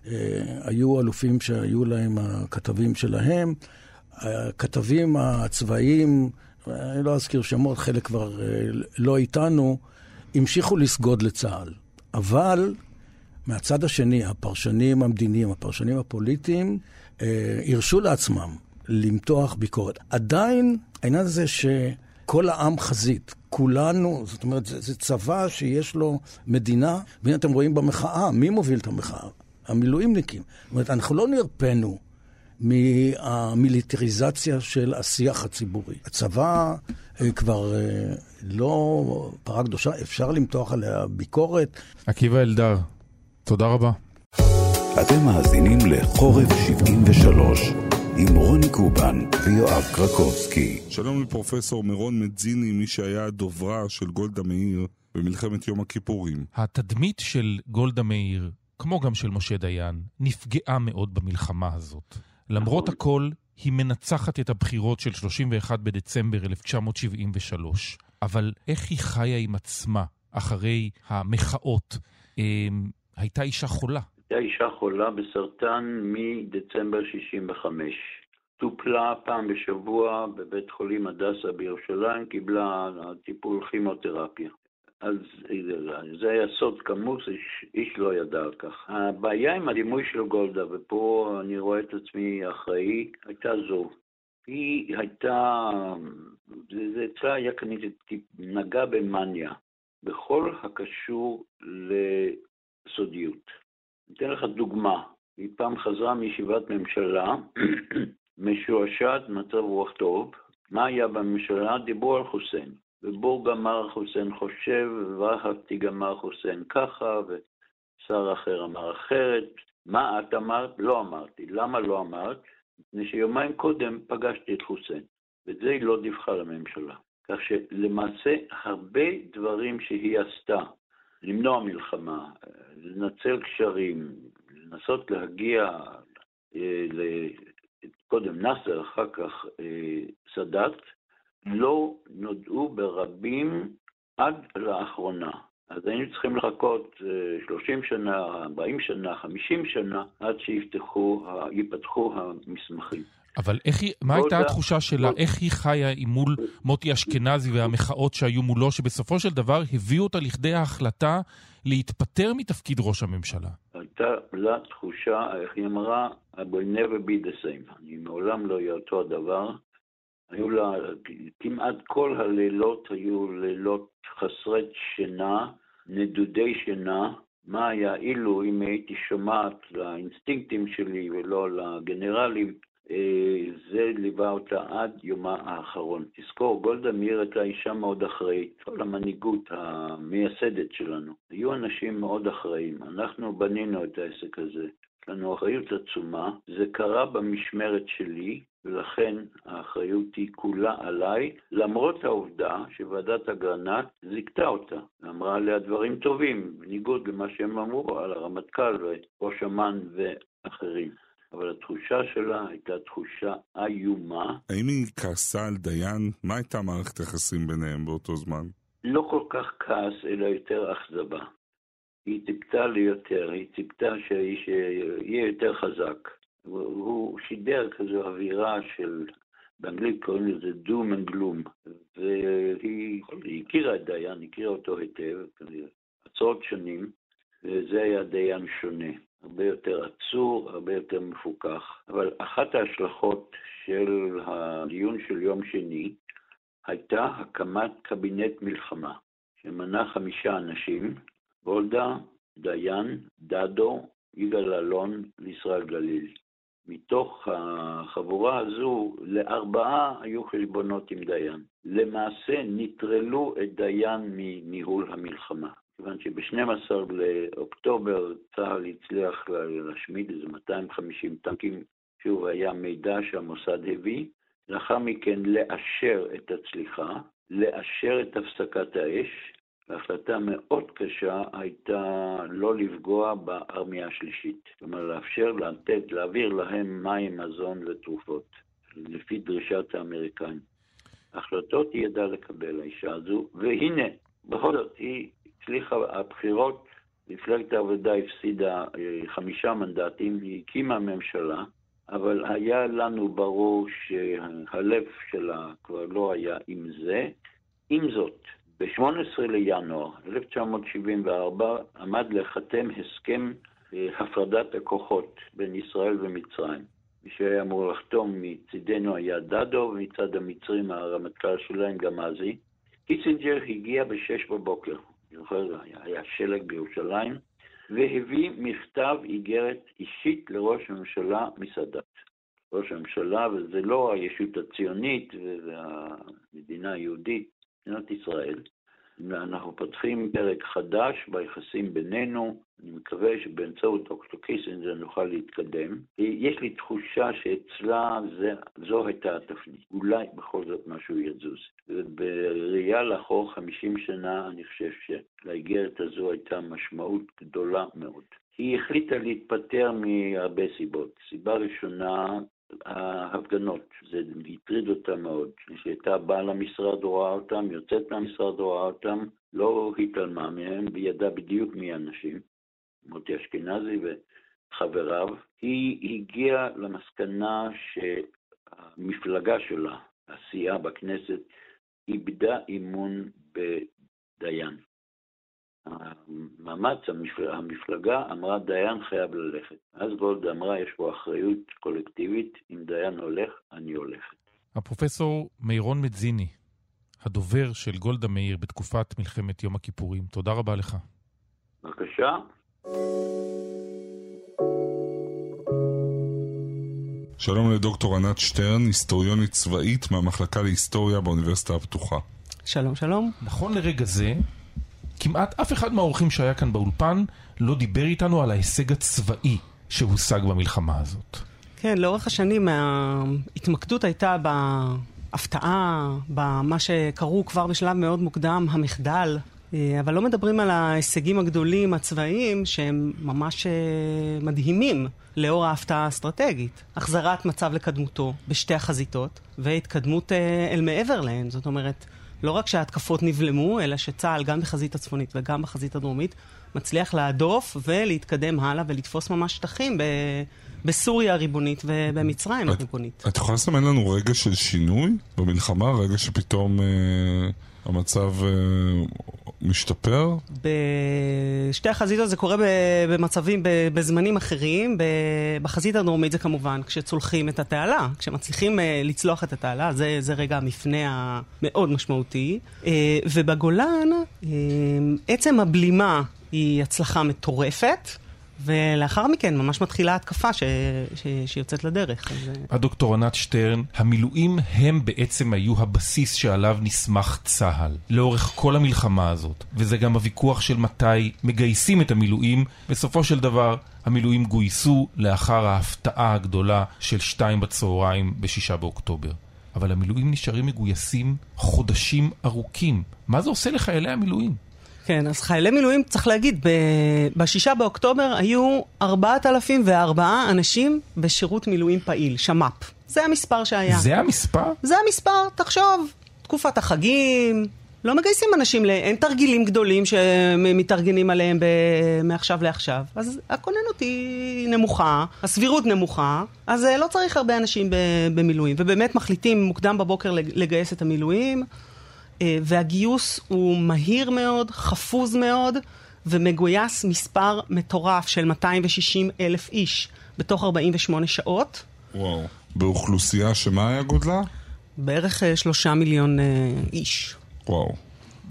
אה, היו אלופים שהיו להם הכתבים שלהם. הכתבים הצבאיים, אני לא אזכיר שמות, חלק כבר אה, לא איתנו, המשיכו לסגוד לצה"ל. אבל מהצד השני, הפרשנים המדיניים, הפרשנים הפוליטיים, אה, הרשו לעצמם למתוח ביקורת. עדיין, העניין הזה שכל העם חזית, כולנו, זאת אומרת, זה, זה צבא שיש לו מדינה, והנה אתם רואים במחאה, מי מוביל את המחאה? המילואימניקים. זאת אומרת, אנחנו לא נרפאנו מהמיליטריזציה של השיח הציבורי. הצבא אה, כבר אה, לא פרה קדושה, אפשר למתוח עליה ביקורת. עקיבא אלדר, תודה רבה. אתם מאזינים לחורף 73 עם רוני קובן ויואב קרקובסקי. שלום לפרופסור מירון מדזיני, מי שהיה דוברה של גולדה מאיר במלחמת יום הכיפורים. התדמית של גולדה מאיר, כמו גם של משה דיין, נפגעה מאוד במלחמה הזאת. למרות הכל, היא מנצחת את הבחירות של 31 בדצמבר 1973. אבל איך היא חיה עם עצמה אחרי המחאות? אה, הייתה אישה חולה. הייתה אישה חולה בסרטן מדצמבר 65. טופלה פעם בשבוע בבית חולים הדסה בירושלים, קיבלה טיפול כימותרפיה. אז זה היה סוד כמוס, איש, איש לא ידע על כך. הבעיה עם הדימוי של גולדה, ופה אני רואה את עצמי אחראי, הייתה זו. היא הייתה, זה אצלה היה כנראה, נגע במאניה, בכל הקשור לסודיות. אתן לך דוגמה, היא פעם חזרה מישיבת ממשלה, משועשעת, מצב רוח טוב, מה היה בממשלה? דיברו על חוסיין. ובורג אמר חוסיין חושב, והפתי אמר חוסיין ככה, ושר אחר אמר אחרת. מה את אמרת? לא אמרתי. למה לא אמרת? מפני שיומיים קודם פגשתי את חוסיין, ואת זה היא לא דיווחה לממשלה. כך שלמעשה הרבה דברים שהיא עשתה, למנוע מלחמה, לנצל קשרים, לנסות להגיע אה, קודם נאסר, אחר כך אה, סאדאת, לא נודעו ברבים עד לאחרונה. אז היינו צריכים לחכות 30 אה, שנה, 40 שנה, 50 שנה, עד שיפתחו, ייפתחו המסמכים. אבל איך היא, מה הייתה התחושה שלה, איך היא חיה עם מול מוטי אשכנזי והמחאות שהיו מולו, שבסופו של דבר הביאו אותה לכדי ההחלטה להתפטר מתפקיד ראש הממשלה? הייתה לה תחושה, איך היא אמרה, I will never be the same. אני מעולם לא אהיה אותו הדבר. היו לה, כמעט כל הלילות היו לילות חסרי שינה, נדודי שינה. מה היה אילו אם הייתי שומעת לאינסטינקטים שלי ולא לגנרלים, אה, זה ליווה אותה עד יומה האחרון. תזכור, גולדה מאיר הייתה אישה מאוד אחראית, כל המנהיגות המייסדת שלנו. היו אנשים מאוד אחראיים, אנחנו בנינו את העסק הזה. יש לנו אחריות עצומה, זה קרה במשמרת שלי, ולכן האחריות היא כולה עליי, למרות העובדה שוועדת אגרנט זיכתה אותה, אמרה עליה דברים טובים, בניגוד למה שהם אמרו על הרמטכ"ל וראש אמ"ן ואחרים. אבל התחושה שלה הייתה תחושה איומה. האם היא כעסה על דיין? מה הייתה מערכת היחסים ביניהם באותו זמן? לא כל כך כעס, אלא יותר אכזבה. היא ציפתה לי יותר, היא ציפתה שיהיה יותר חזק. הוא שידר כזו אווירה של, באנגלית קוראים לזה doom and gloom, והיא הכירה את דיין, הכירה אותו היטב, עשרות שנים, וזה היה דיין שונה. הרבה יותר עצור, הרבה יותר מפוקח. אבל אחת ההשלכות של הדיון של יום שני הייתה הקמת קבינט מלחמה, שמנה חמישה אנשים, גולדה, דיין, דדו, יגאל אלון וישראל גלילי. מתוך החבורה הזו, לארבעה היו חשבונות עם דיין. למעשה נטרלו את דיין מניהול המלחמה. כיוון שב-12 לאוקטובר צה"ל הצליח להשמיד איזה 250 טנקים, שוב היה מידע שהמוסד הביא, לאחר מכן לאשר את הצליחה, לאשר את הפסקת האש, והחלטה מאוד קשה הייתה לא לפגוע בארמיה השלישית. כלומר, לאפשר לתת, להעביר להם מים, מזון ותרופות, לפי דרישת האמריקאים. החלטות היא ידעה לקבל, האישה הזו, והנה, בכל זאת, היא הצליחה, הבחירות, מפלגת העבודה הפסידה אה, חמישה מנדטים, היא הקימה ממשלה, אבל היה לנו ברור שהלב שלה כבר לא היה עם זה. עם זאת, ב-18 לינואר 1974 עמד להיחתם הסכם אה, הפרדת הכוחות בין ישראל ומצרים. מי שהיה אמור לחתום מצידנו היה דדו, ומצד המצרים הרמטכ"ל שלהם גמזי. קיסינג'ר הגיע ב-6 בבוקר. זוכר, היה שלג בירושלים, והביא מכתב איגרת אישית לראש הממשלה מסאדאת. ראש הממשלה, וזה לא הישות הציונית והמדינה היהודית, מדינת ישראל. אנחנו פותחים פרק חדש ביחסים בינינו, אני מקווה שבאמצעות דוקטור קיסינג'ר נוכל להתקדם. יש לי תחושה שאצלה זה, זו הייתה התפנית, אולי בכל זאת משהו יזוז. ובראייה לאחור 50 שנה, אני חושב שלאיגרת הזו הייתה משמעות גדולה מאוד. היא החליטה להתפטר מהרבה סיבות. סיבה ראשונה, ההפגנות, זה הטריד אותה מאוד. כשהייתה באה למשרד רואה אותם, יוצאת מהמשרד רואה אותם, לא התעלמה מהם, והיא בדיוק מי האנשים, מוטי אשכנזי וחבריו. היא הגיעה למסקנה שהמפלגה שלה, הסיעה בכנסת, איבדה אמון בדיין. המאמץ, המפלגה אמרה דיין חייב ללכת. אז גולדה אמרה יש פה אחריות קולקטיבית, אם דיין הולך, אני הולכת. הפרופסור מירון מדזיני, הדובר של גולדה מאיר בתקופת מלחמת יום הכיפורים, תודה רבה לך. בבקשה. שלום לדוקטור ענת שטרן, היסטוריונית צבאית מהמחלקה להיסטוריה באוניברסיטה הפתוחה. שלום, שלום. נכון לרגע זה, כמעט אף אחד מהאורחים שהיה כאן באולפן לא דיבר איתנו על ההישג הצבאי שהושג במלחמה הזאת. כן, לאורך השנים ההתמקדות הייתה בהפתעה, במה שקראו כבר בשלב מאוד מוקדם, המחדל. אבל לא מדברים על ההישגים הגדולים הצבאיים שהם ממש אה, מדהימים לאור ההפתעה האסטרטגית. החזרת מצב לקדמותו בשתי החזיתות והתקדמות אה, אל מעבר להן. זאת אומרת, לא רק שההתקפות נבלמו, אלא שצה"ל גם בחזית הצפונית וגם בחזית הדרומית מצליח להדוף ולהתקדם הלאה ולתפוס ממש שטחים ב... בסוריה הריבונית ובמצרים הריבונית. את יכולה לסמן לנו רגע של שינוי במלחמה? רגע שפתאום אה, המצב אה, משתפר? בשתי החזיתות זה קורה במצבים, בזמנים אחרים. בחזית הדרומית זה כמובן כשצולחים את התעלה, כשמצליחים אה, לצלוח את התעלה, זה, זה רגע המפנה המאוד משמעותי. אה, ובגולן, אה, עצם הבלימה היא הצלחה מטורפת. ולאחר מכן ממש מתחילה התקפה ש... ש... שיוצאת לדרך. אז... הדוקטור ענת שטרן, המילואים הם בעצם היו הבסיס שעליו נסמך צה"ל לאורך כל המלחמה הזאת, וזה גם הוויכוח של מתי מגייסים את המילואים. בסופו של דבר, המילואים גויסו לאחר ההפתעה הגדולה של שתיים בצהריים בשישה באוקטובר. אבל המילואים נשארים מגויסים חודשים ארוכים. מה זה עושה לחיילי המילואים? כן, אז חיילי מילואים, צריך להגיד, בשישה באוקטובר היו 4,004 אנשים בשירות מילואים פעיל, שמ"פ. זה המספר שהיה. זה המספר? זה המספר, תחשוב, תקופת החגים, לא מגייסים אנשים, ל... אין תרגילים גדולים שמתארגנים עליהם ב... מעכשיו לעכשיו. אז הכוננות היא נמוכה, הסבירות נמוכה, אז אה, לא צריך הרבה אנשים במילואים. ובאמת מחליטים מוקדם בבוקר לגייס את המילואים. אה, והגיוס הוא מהיר מאוד, חפוז מאוד, ומגויס מספר מטורף של 260 אלף איש בתוך 48 שעות. וואו. באוכלוסייה שמה היה גודלה? בערך אה, שלושה מיליון אה, איש. וואו.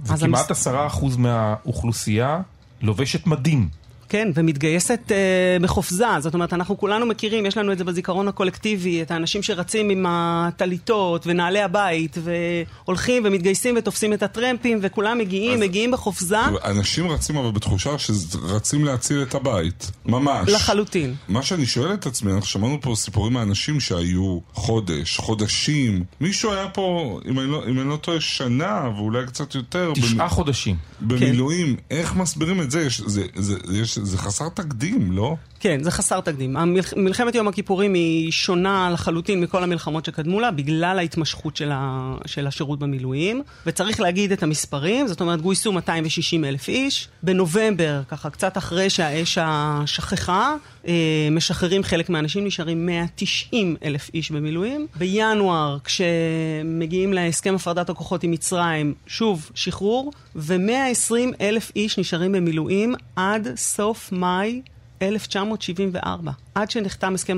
זה כמעט עשרה המס... אחוז מהאוכלוסייה לובשת מדים. כן, ומתגייסת uh, בחופזה. זאת אומרת, אנחנו כולנו מכירים, יש לנו את זה בזיכרון הקולקטיבי, את האנשים שרצים עם הטליתות ונעלי הבית, והולכים ומתגייסים ותופסים את הטרמפים, וכולם מגיעים, אז... מגיעים בחופזה. אנשים רצים אבל בתחושה שרצים להציל את הבית. ממש. לחלוטין. מה שאני שואל את עצמי, אנחנו שמענו פה סיפורים מאנשים שהיו חודש, חודשים. מישהו היה פה, אם אני לא, אם אני לא טועה, שנה, ואולי קצת יותר. תשעה במ... חודשים. במילואים. כן. איך מסבירים את זה? יש, זה, זה, יש, זה חסר תקדים, לא? כן, זה חסר תקדים. מלחמת יום הכיפורים היא שונה לחלוטין מכל המלחמות שקדמו לה, בגלל ההתמשכות של, ה... של השירות במילואים. וצריך להגיד את המספרים, זאת אומרת, גויסו 260 אלף איש. בנובמבר, ככה קצת אחרי שהאש השכחה, אה, משחררים חלק מהאנשים, נשארים 190 אלף איש במילואים. בינואר, כשמגיעים להסכם הפרדת הכוחות עם מצרים, שוב, שחרור, ו-120 אלף איש נשארים במילואים עד סוף מאי 1974, עד שנחתם הסכם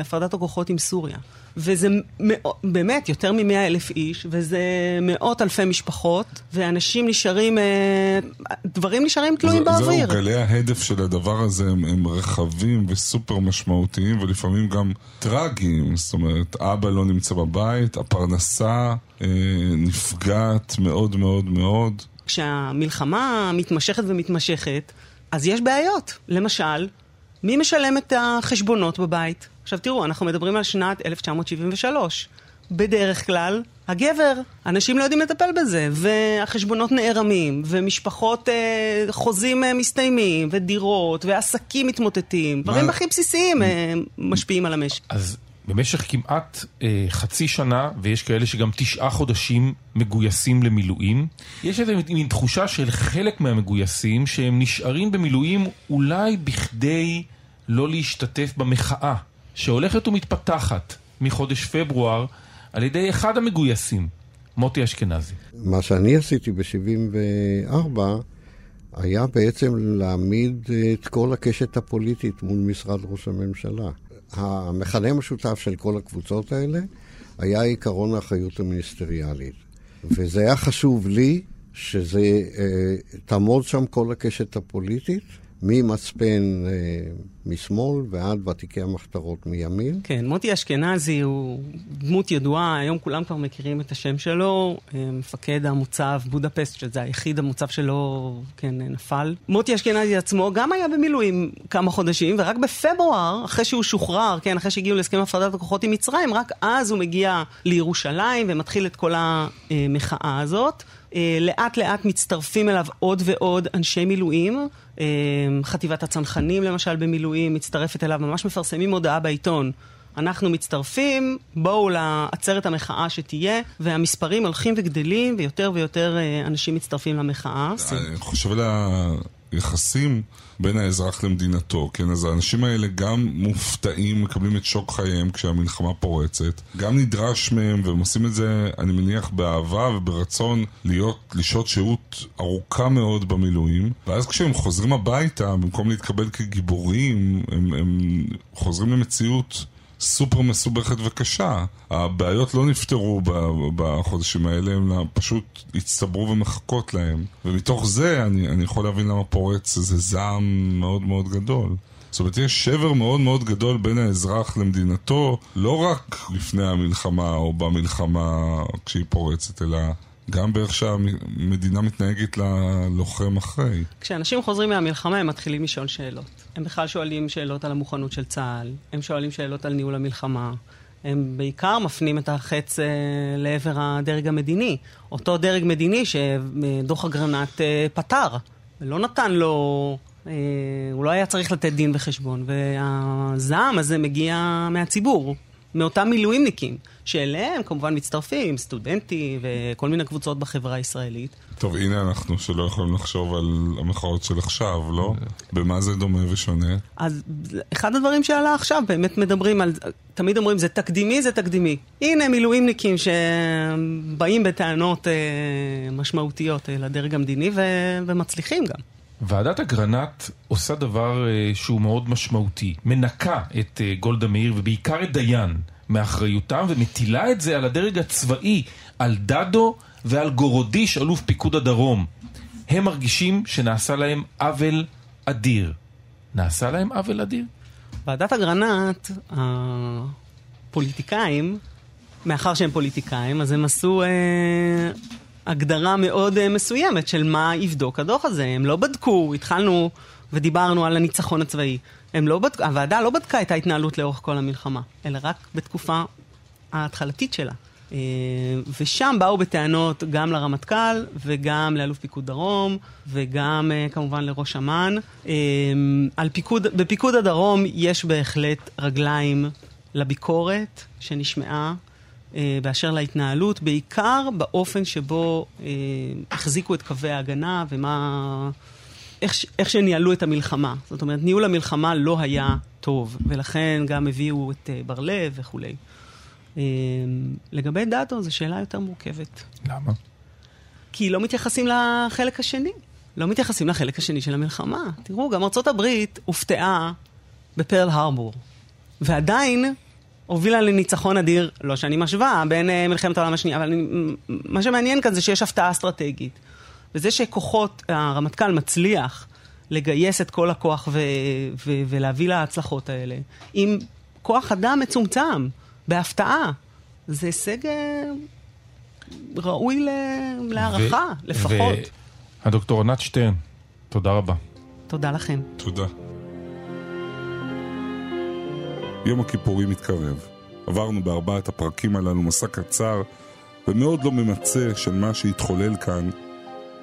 הפרדת הכוחות עם סוריה. וזה באמת יותר מ-100 אלף איש, וזה מאות אלפי משפחות, ואנשים נשארים, אה, דברים נשארים תלויים באוויר. זהו, גלי ההדף של הדבר הזה הם, הם רחבים וסופר משמעותיים, ולפעמים גם טרגיים. זאת אומרת, אבא לא נמצא בבית, הפרנסה אה, נפגעת מאוד מאוד מאוד. כשהמלחמה מתמשכת ומתמשכת, אז יש בעיות. למשל, מי משלם את החשבונות בבית? עכשיו תראו, אנחנו מדברים על שנת 1973. בדרך כלל, הגבר. אנשים לא יודעים לטפל בזה, והחשבונות נערמים, ומשפחות, אה, חוזים אה, מסתיימים, ודירות, ועסקים מתמוטטים. דברים הכי בסיסיים אה, משפיעים על המשק. אז במשך כמעט אה, חצי שנה, ויש כאלה שגם תשעה חודשים מגויסים למילואים, יש איזו מין תחושה של חלק מהמגויסים שהם נשארים במילואים אולי בכדי לא להשתתף במחאה, שהולכת ומתפתחת מחודש פברואר על ידי אחד המגויסים, מוטי אשכנזי. מה שאני עשיתי ב-74 היה בעצם להעמיד את כל הקשת הפוליטית מול משרד ראש הממשלה. המכנה המשותף של כל הקבוצות האלה היה עיקרון האחריות המיניסטריאלית. וזה היה חשוב לי שזה, אה, תעמוד שם כל הקשת הפוליטית, ממצפן אה, משמאל ועד ותיקי המחתרות מימין. כן, מוטי אשכנזי הוא דמות ידועה, היום כולם כבר מכירים את השם שלו, אה, מפקד המוצב בודפסט, שזה היחיד המוצב שלו, כן, נפל. מוטי אשכנזי עצמו גם היה במילואים כמה חודשים, ורק בפברואר, אחרי שהוא שוחרר, כן, אחרי שהגיעו להסכם הפרדת הכוחות עם מצרים, רק אז הוא מגיע לירושלים ומתחיל את כל המחאה הזאת. אה, לאט לאט מצטרפים אליו עוד ועוד אנשי מילואים. אה, חטיבת הצנחנים למשל במילואים מצטרפת אליו, ממש מפרסמים הודעה בעיתון. אנחנו מצטרפים, בואו לעצרת המחאה שתהיה, והמספרים הולכים וגדלים, ויותר ויותר אה, אנשים מצטרפים למחאה. אני חושב על היחסים בין האזרח למדינתו, כן? אז האנשים האלה גם מופתעים, מקבלים את שוק חייהם כשהמלחמה פורצת, גם נדרש מהם, והם עושים את זה, אני מניח, באהבה וברצון להיות, לשהות שהות ארוכה מאוד במילואים, ואז כשהם חוזרים הביתה, במקום להתקבל כגיבורים, הם, הם חוזרים למציאות סופר מסובכת וקשה. הבעיות לא נפתרו בחודשים האלה, הם פשוט הצטברו ומחכות להם. ומתוך זה אני, אני יכול להבין למה פורץ איזה זעם מאוד מאוד גדול. זאת אומרת, יש שבר מאוד מאוד גדול בין האזרח למדינתו, לא רק לפני המלחמה או במלחמה כשהיא פורצת, אלא גם באיך שהמדינה מתנהגת ללוחם אחרי. כשאנשים חוזרים מהמלחמה הם מתחילים לשאול שאלות. הם בכלל שואלים שאלות על המוכנות של צה"ל, הם שואלים שאלות על ניהול המלחמה. הם בעיקר מפנים את החץ אה, לעבר הדרג המדיני. אותו דרג מדיני שדוח אגרנט אה, פתר, ולא נתן לו... אה, הוא לא היה צריך לתת דין וחשבון, והזעם הזה מגיע מהציבור. מאותם מילואימניקים, שאליהם כמובן מצטרפים סטודנטים וכל מיני קבוצות בחברה הישראלית. טוב, הנה אנחנו שלא יכולים לחשוב על המחאות של עכשיו, לא? במה זה דומה ושונה? אז אחד הדברים שעלה עכשיו, באמת מדברים על, תמיד אומרים זה תקדימי, זה תקדימי. הנה מילואימניקים שבאים בטענות אה, משמעותיות אה, לדרג המדיני ו... ומצליחים גם. ועדת אגרנט עושה דבר uh, שהוא מאוד משמעותי. מנקה את uh, גולדה מאיר ובעיקר את דיין מאחריותם ומטילה את זה על הדרג הצבאי, על דדו ועל גורודיש, אלוף פיקוד הדרום. הם מרגישים שנעשה להם עוול אדיר. נעשה להם עוול אדיר? ועדת אגרנט, הפוליטיקאים, מאחר שהם פוליטיקאים, אז הם עשו... אה, הגדרה מאוד uh, מסוימת של מה יבדוק הדוח הזה. הם לא בדקו, התחלנו ודיברנו על הניצחון הצבאי. הם לא בדק, הוועדה לא בדקה את ההתנהלות לאורך כל המלחמה, אלא רק בתקופה ההתחלתית שלה. Uh, ושם באו בטענות גם לרמטכ"ל וגם לאלוף פיקוד דרום וגם uh, כמובן לראש אמ"ן. על פיקוד, בפיקוד הדרום יש בהחלט רגליים לביקורת שנשמעה אה, באשר להתנהלות, בעיקר באופן שבו אה, החזיקו את קווי ההגנה ומה... איך, איך שניהלו את המלחמה. זאת אומרת, ניהול המלחמה לא היה טוב, ולכן גם הביאו את אה, בר-לב וכולי. אה, לגבי דאטו, זו שאלה יותר מורכבת. למה? כי לא מתייחסים לחלק השני. לא מתייחסים לחלק השני של המלחמה. תראו, גם ארה"ב הופתעה בפרל הרבור, ועדיין הובילה לניצחון אדיר, לא שאני משווה, בין uh, מלחמת העולם השנייה, אבל אני, מה שמעניין כאן זה שיש הפתעה אסטרטגית. וזה שכוחות, הרמטכ"ל מצליח לגייס את כל הכוח ו- ו- ולהביא להצלחות האלה, עם כוח אדם מצומצם, בהפתעה, זה הישג אה, ראוי להערכה, ו- לפחות. הדוקטור ענת שטרן, תודה רבה. תודה לכם. תודה. יום הכיפורים מתקרב. עברנו בארבעת הפרקים הללו מסע קצר ומאוד לא ממצה של מה שהתחולל כאן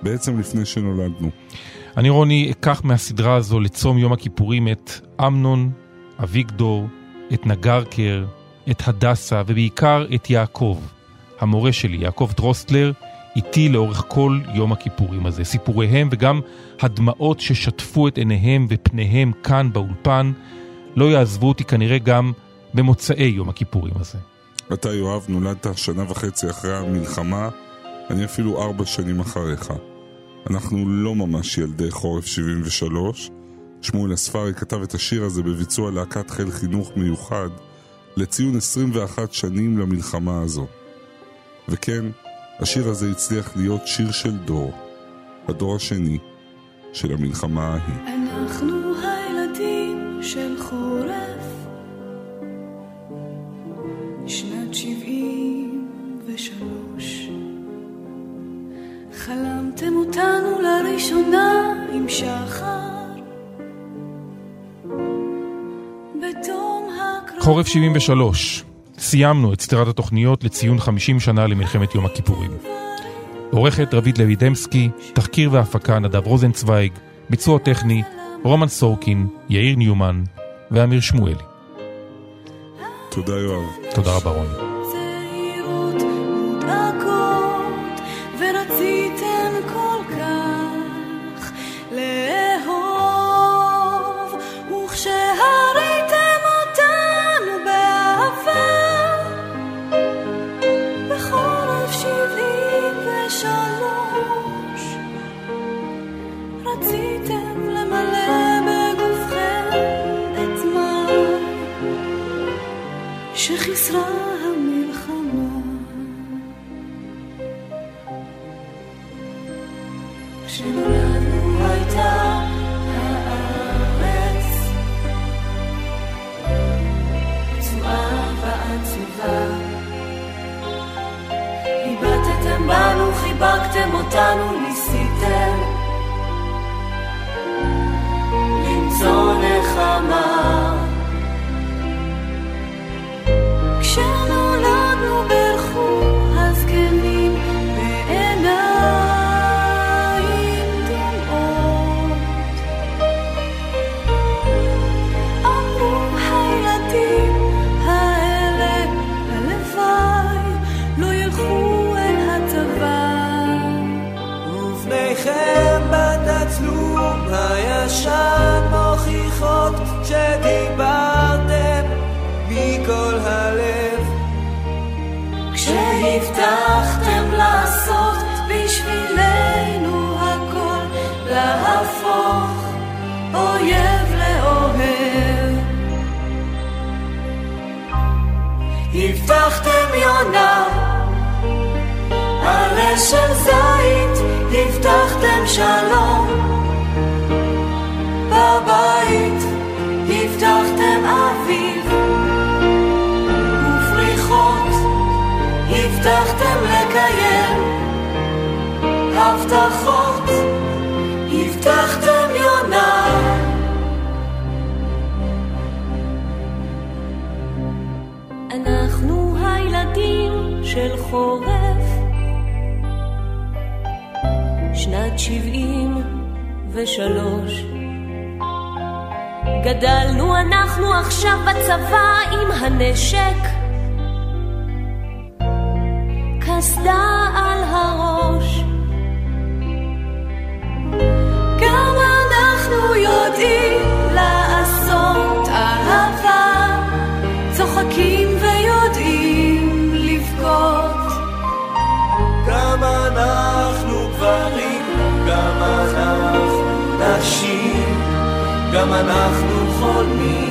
בעצם לפני שנולדנו. אני רוני אקח מהסדרה הזו לצום יום הכיפורים את אמנון, אביגדור, את נגרקר, את הדסה ובעיקר את יעקב. המורה שלי, יעקב טרוסטלר, איתי לאורך כל יום הכיפורים הזה. סיפוריהם וגם הדמעות ששטפו את עיניהם ופניהם כאן באולפן לא יעזבו אותי כנראה גם במוצאי יום הכיפורים הזה. אתה, יואב, נולדת שנה וחצי אחרי המלחמה, אני אפילו ארבע שנים אחריך. אנחנו לא ממש ילדי חורף 73. שמואל אספרי כתב את השיר הזה בביצוע להקת חיל חינוך מיוחד לציון 21 שנים למלחמה הזו. וכן, השיר הזה הצליח להיות שיר של דור, הדור השני, של המלחמה ההיא. אנחנו הילדים של שנת שבעים ושלוש. חלמתם אותנו לראשונה עם שחר, בתום הקרב... חורף 73. סיימנו את סדרת התוכניות לציון 50 שנה למלחמת יום הכיפורים. עורכת רבית לוי דמסקי, תחקיר והפקה נדב רוזנצוויג, ביצוע טכני רומן סורקין, יאיר ניומן ואמיר שמואלי. תודה יואב. תודה רבה רוני. שלום. בבית, הבטחתם אביב ופריחות, הבטחתם לקיים. הבטחות, הבטחתם יונה. אנחנו הילדים של חורף, שבעים ושלוש. גדלנו אנחנו עכשיו בצבא עם הנשק, קסדה על הראש. גם אנחנו יודעים נשים, גם אנחנו חולמים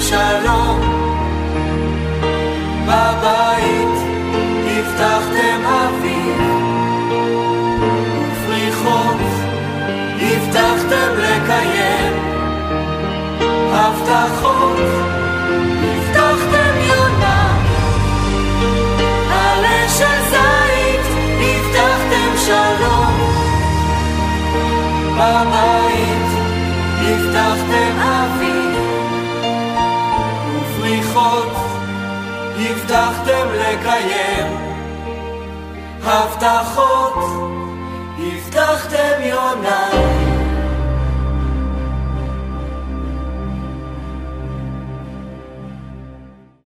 שלום. בבית, הבטחתם אביב ופריחות, הבטחתם לקיים הבטחות, הבטחתם לקיים. הבטחות הבטחתם יונה